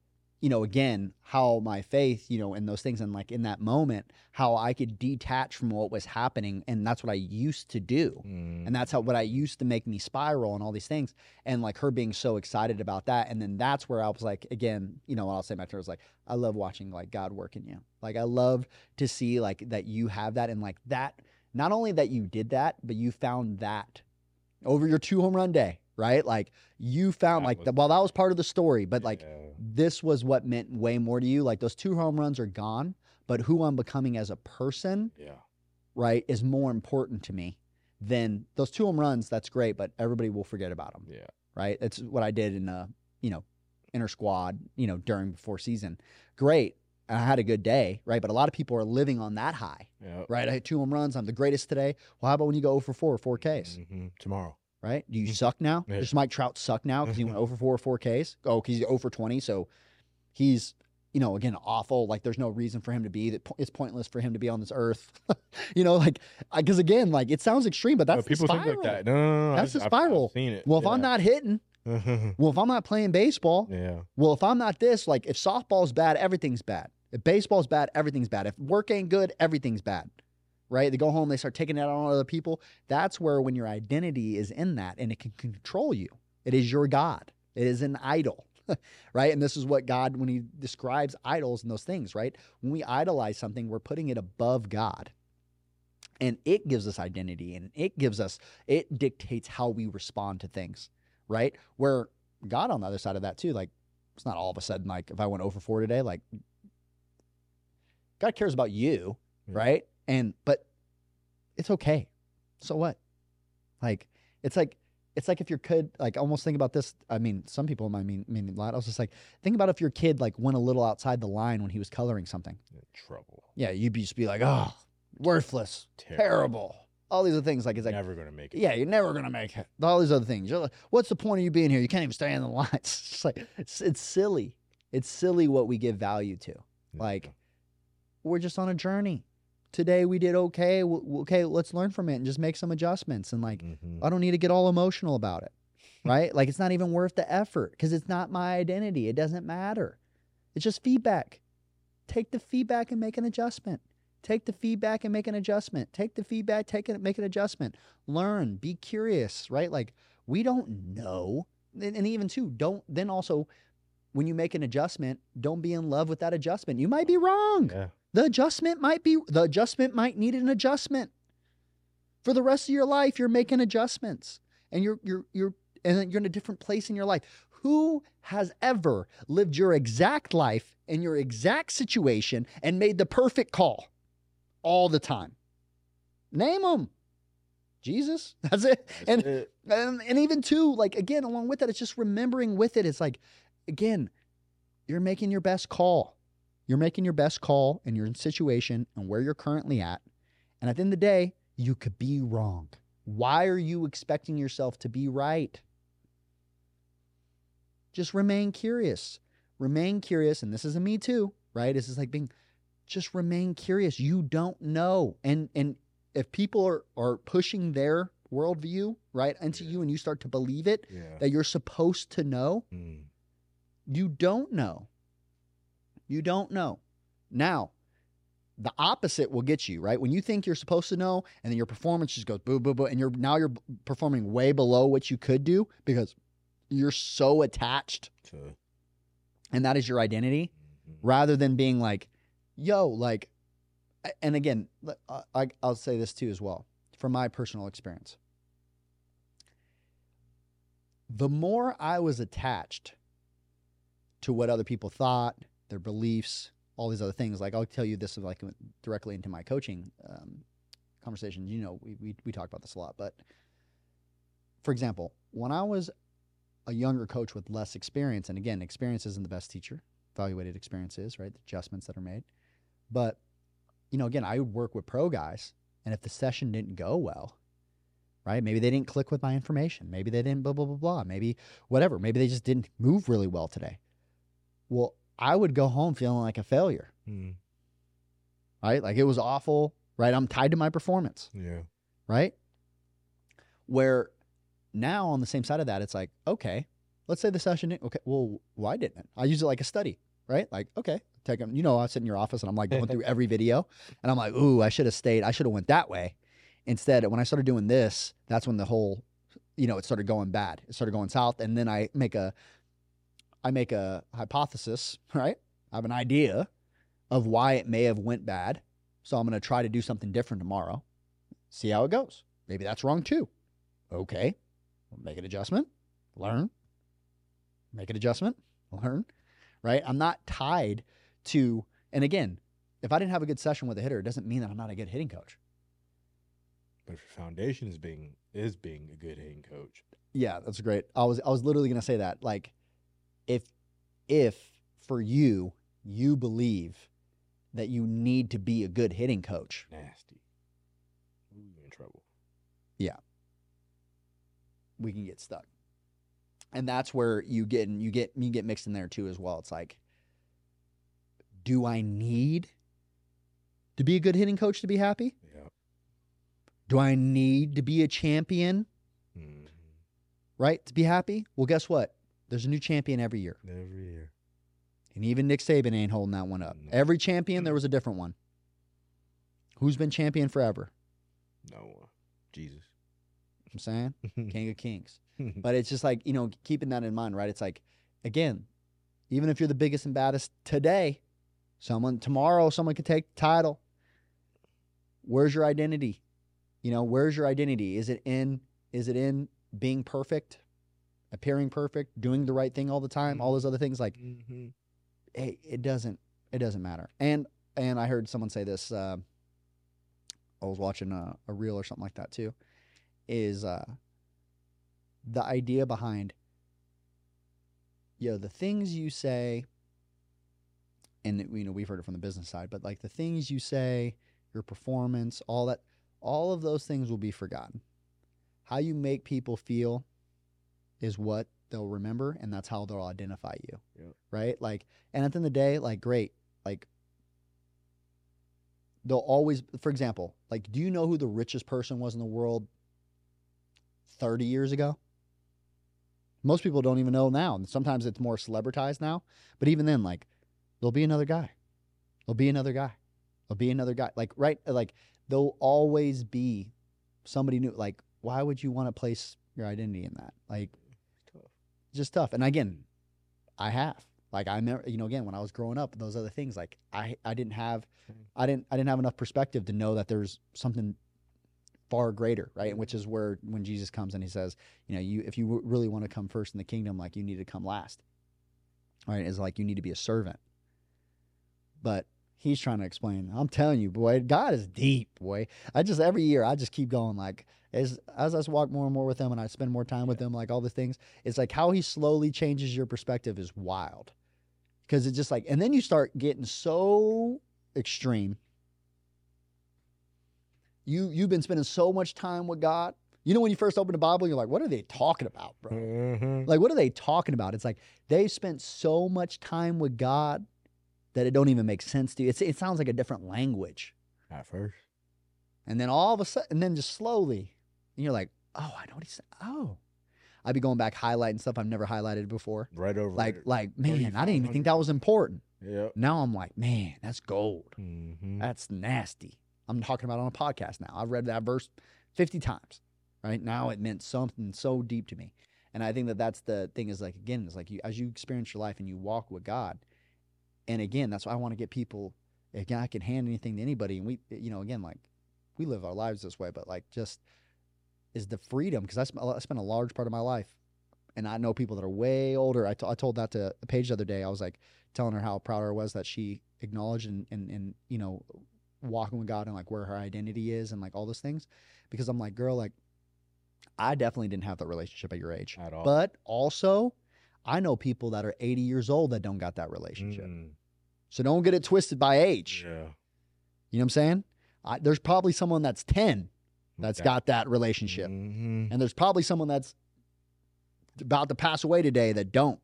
you know again how my faith you know and those things and like in that moment how i could detach from what was happening and that's what i used to do Mm. and that's how what i used to make me spiral and all these things and like her being so excited about that and then that's where i was like again you know what i'll say back to her is like i love watching like god work in you like i love to see like that you have that and like that not only that you did that but you found that over your two home run day right? Like you found That like was- the, well that was part of the story but like this was what meant way more to you. Like those two home runs are gone but who i'm becoming as a person yeah. right is more important to me than those two home runs that's great but everybody will forget about them Yeah. right? It's what i did in a you know inner squad you know during before season. Great. I had a good day right? But a lot of people are living on that high Yeah. right? I hit two home runs. I'm the greatest today. Well how about when you go over 4 or 4 ks? Hmm Tomorrow. Right? Do you Mhm. suck now? Yeah. Does Mike Trout suck now because he went over four four Ks? Oh, because he's over twenty, so he's you know, again, awful. Like there's no reason for him to be. That po- it's pointless for him to be on this earth. (laughs) you know, like because again, like it sounds extreme, but No, that's the people think like that. No, no, no. That's I've- the I've- I've spiral. seen it. Well, if I'm not hitting, (laughs) well, if I'm not playing baseball, yeah. well, if I'm not this, like if softball's bad, everything's bad. If baseball's bad, everything's bad. If work ain't good, everything's bad. Right? They go home, they start taking it out on other people. That's where when your identity is in that and it can control you. It is your God. It is an idol. (laughs) right? And this is what God, when he describes idols and those things, right? When we idolize something, we're putting it above God. And it gives us identity and it gives us, it dictates how we respond to things, right? Where God on the other side of that too, like it's not all of a sudden like if I went over four today, like God cares about you, Yeah. right? And but it's okay. So what? Like it's like it's like if your kid like almost think about this. I mean, some people might mean mean a lot. I was just like think about if your kid like went a little outside the line when he was coloring something. In trouble. Yeah, you'd be just be like, oh, worthless, Terrible. terrible. All these other things like it's like Never gonna make it. yeah, you're never gonna make it. All these other things. You're like, what's the point of you being here? You can't even stay in the lines. (laughs) It's just like it's, it's silly. It's silly what we give value to. Like we're just on a journey. Today we did okay. W- Okay, let's learn from it and just make some adjustments. And like, Mhm. I don't need to get all emotional about it, (laughs) right? like it's not even worth the effort because it's not my identity. It doesn't matter. It's just feedback. Take the feedback and make an adjustment. Take the feedback and make an adjustment. Take the feedback, take it, make an adjustment. Learn, be curious, right? Like we don't know, and, and even too, don't then also when you make an adjustment, don't be in love with that adjustment. You might be wrong. Yeah. The adjustment might be the adjustment might need an adjustment. For the rest of your life, you're making adjustments. And you're you're you're and you're in a different place in your life. Who has ever lived your exact life in your exact situation and made the perfect call all the time? Name them. Jesus. (laughs) That's it. That's and it. and, and even too, like again, along with that, it's just remembering with it. It's like, again, you're making your best call. You're making your best call in your situation and where you're currently at. And at the end of the day, you could be wrong. Why are you expecting yourself to be right? Just remain curious. Remain curious. And this is a me too, right? This is like being just remain curious. You don't know. And and if people are are pushing their worldview right into Yeah. you and you start to believe it Yeah. that you're supposed to know, Mm. you don't know. You don't know. Now, the opposite will get you, right? When you think you're supposed to know and then your performance just goes boo boo boo and you're now you're performing way below what you could do because you're so attached So, and that is your identity mhm. rather than being like, yo, like, and again, I'll say this too as well from my personal experience. The more I was attached to what other people thought, their beliefs, all these other things, like I'll tell you this like directly into my coaching um, conversations. You know, we, we we talk about this a lot, but for example, when I was a younger coach with less experience, and again, experience isn't the best teacher evaluated experience is, right? The adjustments that are made. But, you know, again, I would work with pro guys, and if the session didn't go well, right? Maybe they didn't click with my information. Maybe they didn't blah, blah, blah, blah. Maybe whatever. Maybe they just didn't move really well today. Well, I would go home feeling like a failure, Mm. right? Like it was awful, right? I'm tied to my performance Yeah. right? Where now on the same side of that, it's like, okay, let's say the session, didn't- okay, well, why didn't it? I use it like a study, right? Like, okay, take them, you know, I sit in your office and I'm like going through (laughs) every video and I'm like, ooh, I should have stayed, I should have went that way. Instead, when I started doing this, that's when the whole, you know, it started going bad. It started going south. And then I make a, I make a hypothesis, (laughs) right? I have an idea of why it may have went bad. So I'm going to try to do something different tomorrow. See how it goes. Maybe that's wrong too. Okay. Make an adjustment, learn, make an adjustment, learn, right? I'm not tied to, and again, if I didn't have a good session with a hitter, it doesn't mean that I'm not a good hitting coach. But if your foundation is being is being a good hitting coach, Yeah, that's great. I was I was literally going to say that. Like if if for you you believe that you need to be a good hitting coach, nasty. You in trouble. Yeah. We can get stuck. And that's where you get you get you get mixed in there too as well. It's like Do I need to be a good hitting coach to be happy? Yep. Do I need to be a champion, Mhm. right, to be happy? Well, guess what? There's a new champion every year. Every year. And even Nick Saban ain't holding that one up. No. Every champion, there was a different one. Who's been champion forever? No one. Jesus. I'm saying (laughs) King of Kings. (laughs) But it's just like, you know, keeping that in mind, right? It's like, again, even if you're the biggest and baddest today, someone tomorrow, someone could take the title. Where's your identity? You know, where's your identity? Is it in is it in being perfect, appearing perfect, doing the right thing all the time, all those other things like Mhm. hey, it doesn't it doesn't matter. And and I heard someone say this. Uh, I was watching a, a reel or something like that too. Is uh, the idea behind you know the things you say, and you know we've heard it from the business side, but like the things you say, your performance, all that, all of those things will be forgotten. How you make people feel is what they'll remember, and that's how they'll identify you right? Like, and at the end of the day, like, great, like, they'll always, for example, like, do you know who the richest person was in the world 30 years ago? Most people don't even know now. And sometimes it's more celebritized now. But even then, like, there'll be another guy. There'll be another guy. There'll be another guy. Like, right? Like, there'll always be somebody new. Like, why would you want to place your identity in that? Like. Just tough. And again, I have. Like I remember, you know, again when I was growing up, those other things, like I, I didn't have, I didn't, I didn't have enough perspective to know that there's something far greater, right? Which is where when Jesus comes and he says, you know, you if you really want to come first in the kingdom, like you need to come last, right? Is like you need to be a servant. But he's trying to explain. I'm telling you, boy, God is deep, boy. I just every year I just keep going like as as I walk more and more with him and I spend more time with him, like all the things, it's like how he slowly changes your perspective is wild. Because it's just like, and then you start getting so extreme. You you've been spending so much time with God. You know when you first open the Bible, you're like, what are they talking about, bro? Mhm. Like, what are they talking about? It's like they spent so much time with God that it don't even make sense to you. It's, it sounds like a different language. At first. And then all of a sudden, and then just slowly, and you're like, oh, I know what he's saying. Oh. I'd be going back highlighting stuff I've never highlighted before. Right over. Like, there. like, man, I didn't even think that was important. Yep. Now I'm like, man, that's gold. Mhm. That's nasty. I'm talking about on a podcast now. I've read that verse 50 times. Right now, it meant something so deep to me, and I think that that's the thing. Is like again, it's like you as you experience your life and you walk with God, and again, that's why I want to get people. Again, I can hand anything to anybody, and we, you know, again, like we live our lives this way, but like just is the freedom because I, sp- I spent a large part of my life, and I know people that are way older. I, t- I told that to Paige the other day. I was like telling her how proud I was that she acknowledged and and and you know walking with God and like where her identity is and like all those things. Because I'm like, girl, like I definitely didn't have that relationship at your age. At all. But also, I know people that are 80 years old that don't got that relationship. Mm. So don't get it twisted by age. Yeah. You know what I'm saying? I, there's probably someone that's 10 that's That- got that relationship. Mhm. And there's probably someone that's about to pass away today that don't.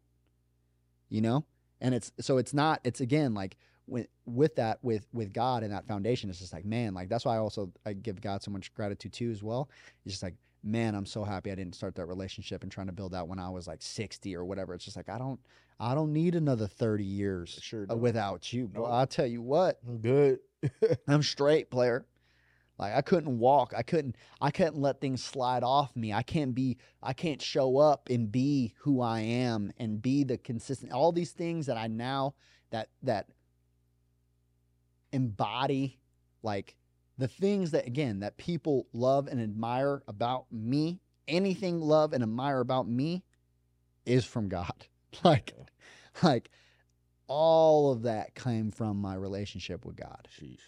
You know? And it's so it's not it's again like with with that with with God and that foundation it's just like man like that's why I also I give God so much gratitude too as well. It's just like man I'm so happy I didn't start that relationship and trying to build that when I was like 60 or whatever. It's just like I don't I don't need another 30 years Sure uh, without you. Boy, Nope. I'll tell you what. I'm good. (laughs) I'm straight player. Like I couldn't walk. I couldn't I couldn't let things slide off me. I can't be I can't show up and be who I am and be the consistent all these things that I now that that embody like the things that again that people love and admire about me, anything love and admire about me is from God. (laughs) Like like all of that came from my relationship with God Sheesh.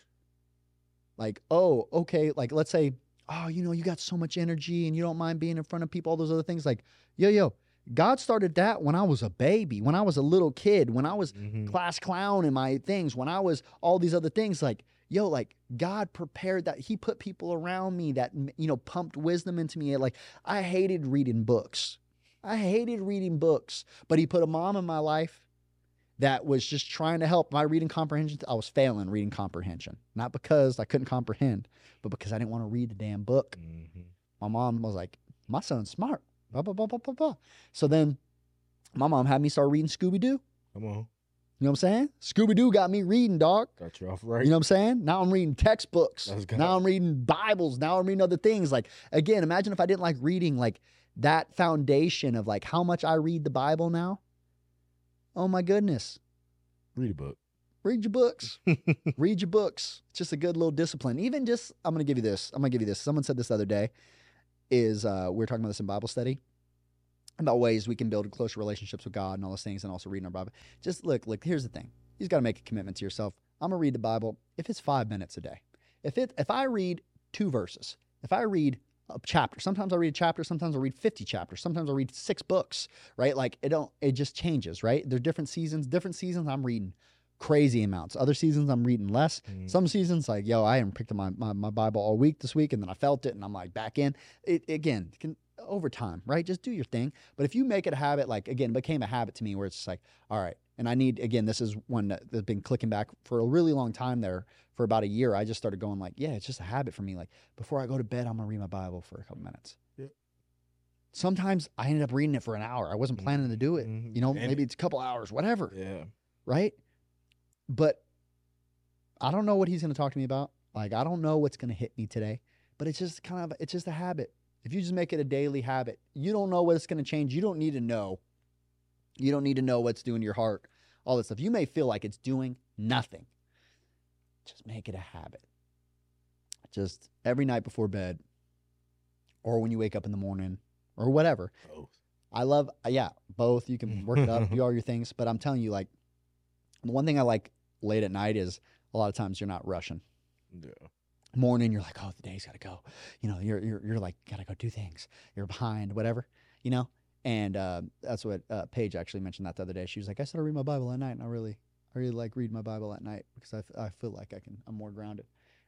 like oh okay like let's say oh you know you got so much energy and you don't mind being in front of people all those other things like yo yo god started that when i was a baby when i was a little kid when i was Mhm. class clown in my things when i was all these other things like yo like god prepared that he put people around me that you know pumped wisdom into me like i hated reading books i hated reading books but he put a mom in my life that was just trying to help my reading comprehension. I was failing reading comprehension, not because I couldn't comprehend, but because I didn't want to read the damn book. Mhm. My mom was like, "My son's smart." Blah, blah, blah, blah, blah, blah. So then, my mom had me start reading Scooby Doo. Come on. You know what I'm saying? Scooby Doo got me reading, dog. Got you off right. You know what I'm saying? Now I'm reading textbooks. Now I'm reading Bibles. Now I'm reading other things. Like again, imagine if I didn't like reading like that foundation of like how much I read the Bible now. Oh my goodness. Read a book. Read your books. (laughs) read your books. It's just a good little discipline. Even just I'm gonna give you this. I'm gonna give you this. Someone said this the other day. Is uh we're talking about this in Bible study about ways we can build closer relationships with God and all those things and also reading our Bible. Just look, look, here's the thing. You just gotta make a commitment to yourself. I'm gonna read the Bible if it's five minutes a day. If it if I read two verses, if I read a chapter, sometimes I read a chapter, sometimes I read 50 chapters, sometimes I read six books, right? Like it don't it just changes, right? There's different seasons, different seasons I'm reading crazy amounts. Other seasons I'm reading less. Mm. Some seasons, like, yo, I haven't picked up my, my, my Bible all week this week, and then I felt it, and I'm like back in. It again, can over time, right? Just do your thing. But if you make it a habit, like again, it became a habit to me where it's just like, all right, and I need again, this is one that, that's been clicking back for a really long time there. For about a year, I just started going like, yeah, it's just a habit for me. Like before I go to bed, I'm gonna read my Bible for a couple minutes. Yeah. Sometimes I ended up reading it for an hour. I wasn't planning to do it. Mhm. You know, And- maybe it's a couple hours, whatever Yeah. right? But I don't know what he's going to talk to me about. Like I don't know what's going to hit me today, but it's just kind of it's just a habit. If you just make it a daily habit, you don't know what it's going to change. You don't need to know. You don't need to know what's doing your heart, all this stuff. You may feel like it's doing nothing. Just make it a habit. Just every night before bed, or when you wake up in the morning, or whatever. Both. I love, yeah, both. You can (laughs) work it up, do all your things. But I'm telling you, like, the one thing I like late at night is a lot of times you're not rushing. Yeah. Morning, you're like, oh, the day's got to go. You know, you're you're you're like, gotta go do things. You're behind, whatever. You know, and uh, that's what uh, Paige actually mentioned that the other day. She was like, I started read my Bible at night, and I really, I really like read my Bible at night because I, f- I feel like I can, I'm more grounded.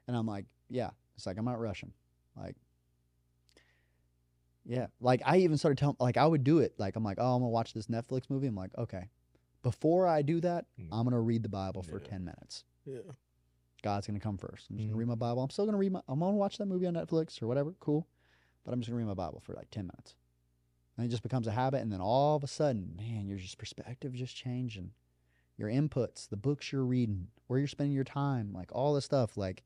And I'm like, yeah, it's like I'm not rushing. Like, yeah, like I even started telling, like I would do it. Like I'm like, oh, I'm gonna watch this Netflix movie. I'm like, okay, before I do that, Mm. I'm gonna read the Bible for Yeah. ten minutes. Yeah. God's gonna come first. I'm just Mhm. gonna read my Bible. I'm still gonna read my. I'm gonna watch that movie on Netflix or whatever. Cool, but I'm just gonna read my Bible for like ten minutes. And it just becomes a habit, and then all of a sudden, man, your just perspective just changing. Your inputs, the books you're reading, where you're spending your time, like all this stuff, like,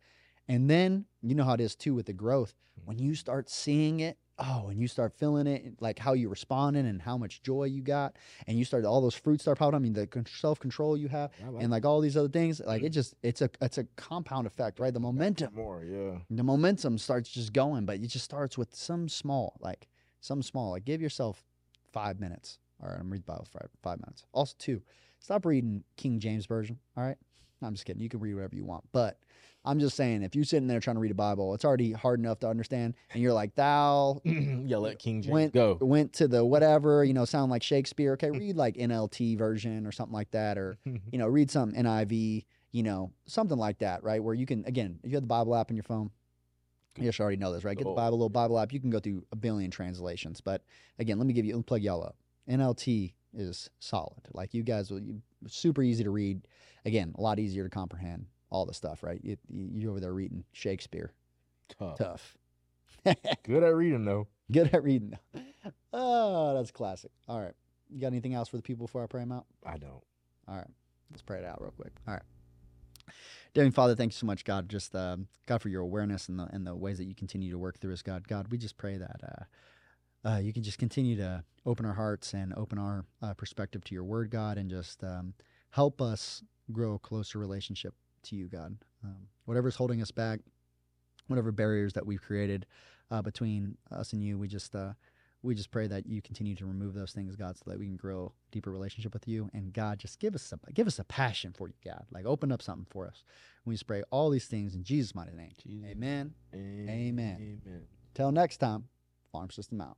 and then you know how it is too with the growth. When you start seeing it, oh, and you start feeling it, like how you responding and how much joy you got, and you start all those fruits start popping. I mean, the self control you have, oh, like and like all these other things like it mm. just it's a it's a compound effect right the momentum more. Yeah. the momentum starts just going but it just starts with some small like some small like give yourself five minutes all right i'm reading the bible for five, five minutes also two stop reading king james version all right i'm just kidding you can read whatever you want but i'm just saying if you're sitting there trying to read a bible it's already hard enough to understand and you're like thou (clears throat) yeah. Let King James went go. went to the whatever you know sound like shakespeare okay (laughs) read like nlt version or something like that or (laughs) you know, read some NIV, you know, something like that, right? Where you can, again, if you have the Bible app on your phone, you should already know this, right? Get the Oh. Bible, little Bible app. You can go through a billion translations. But again, let me give you, let me plug y'all up. NLT is solid. Like you guys super easy to read. Again, a lot easier to comprehend all the stuff, right? You, you- you're over there reading Shakespeare. Tough. Tough. (laughs) Good at reading though. Good at reading. Oh, that's classic. All right. You got anything else for the people before I pray them out? I don't. All right. Let's pray it out real quick. All right. Dear Father, thank you so much, God. Just um, God for your awareness and the and the ways that you continue to work through us, God. God, we just pray that uh, uh, you can just continue to open our hearts and open our uh, perspective to your Word, God, and just um, help us grow a closer relationship to you, God. Um, whatever's holding us back, whatever barriers that we've created uh, between us and you, we just uh, we just pray that you continue to remove those things, God, so that we can grow a deeper relationship with you. And God, just give us some, give us a passion for you, God. Like open up something for us. We just pray all these things in Jesus' mighty name. Jesus. Amen. Amen. Amen. Amen. Till next time, Farm System out.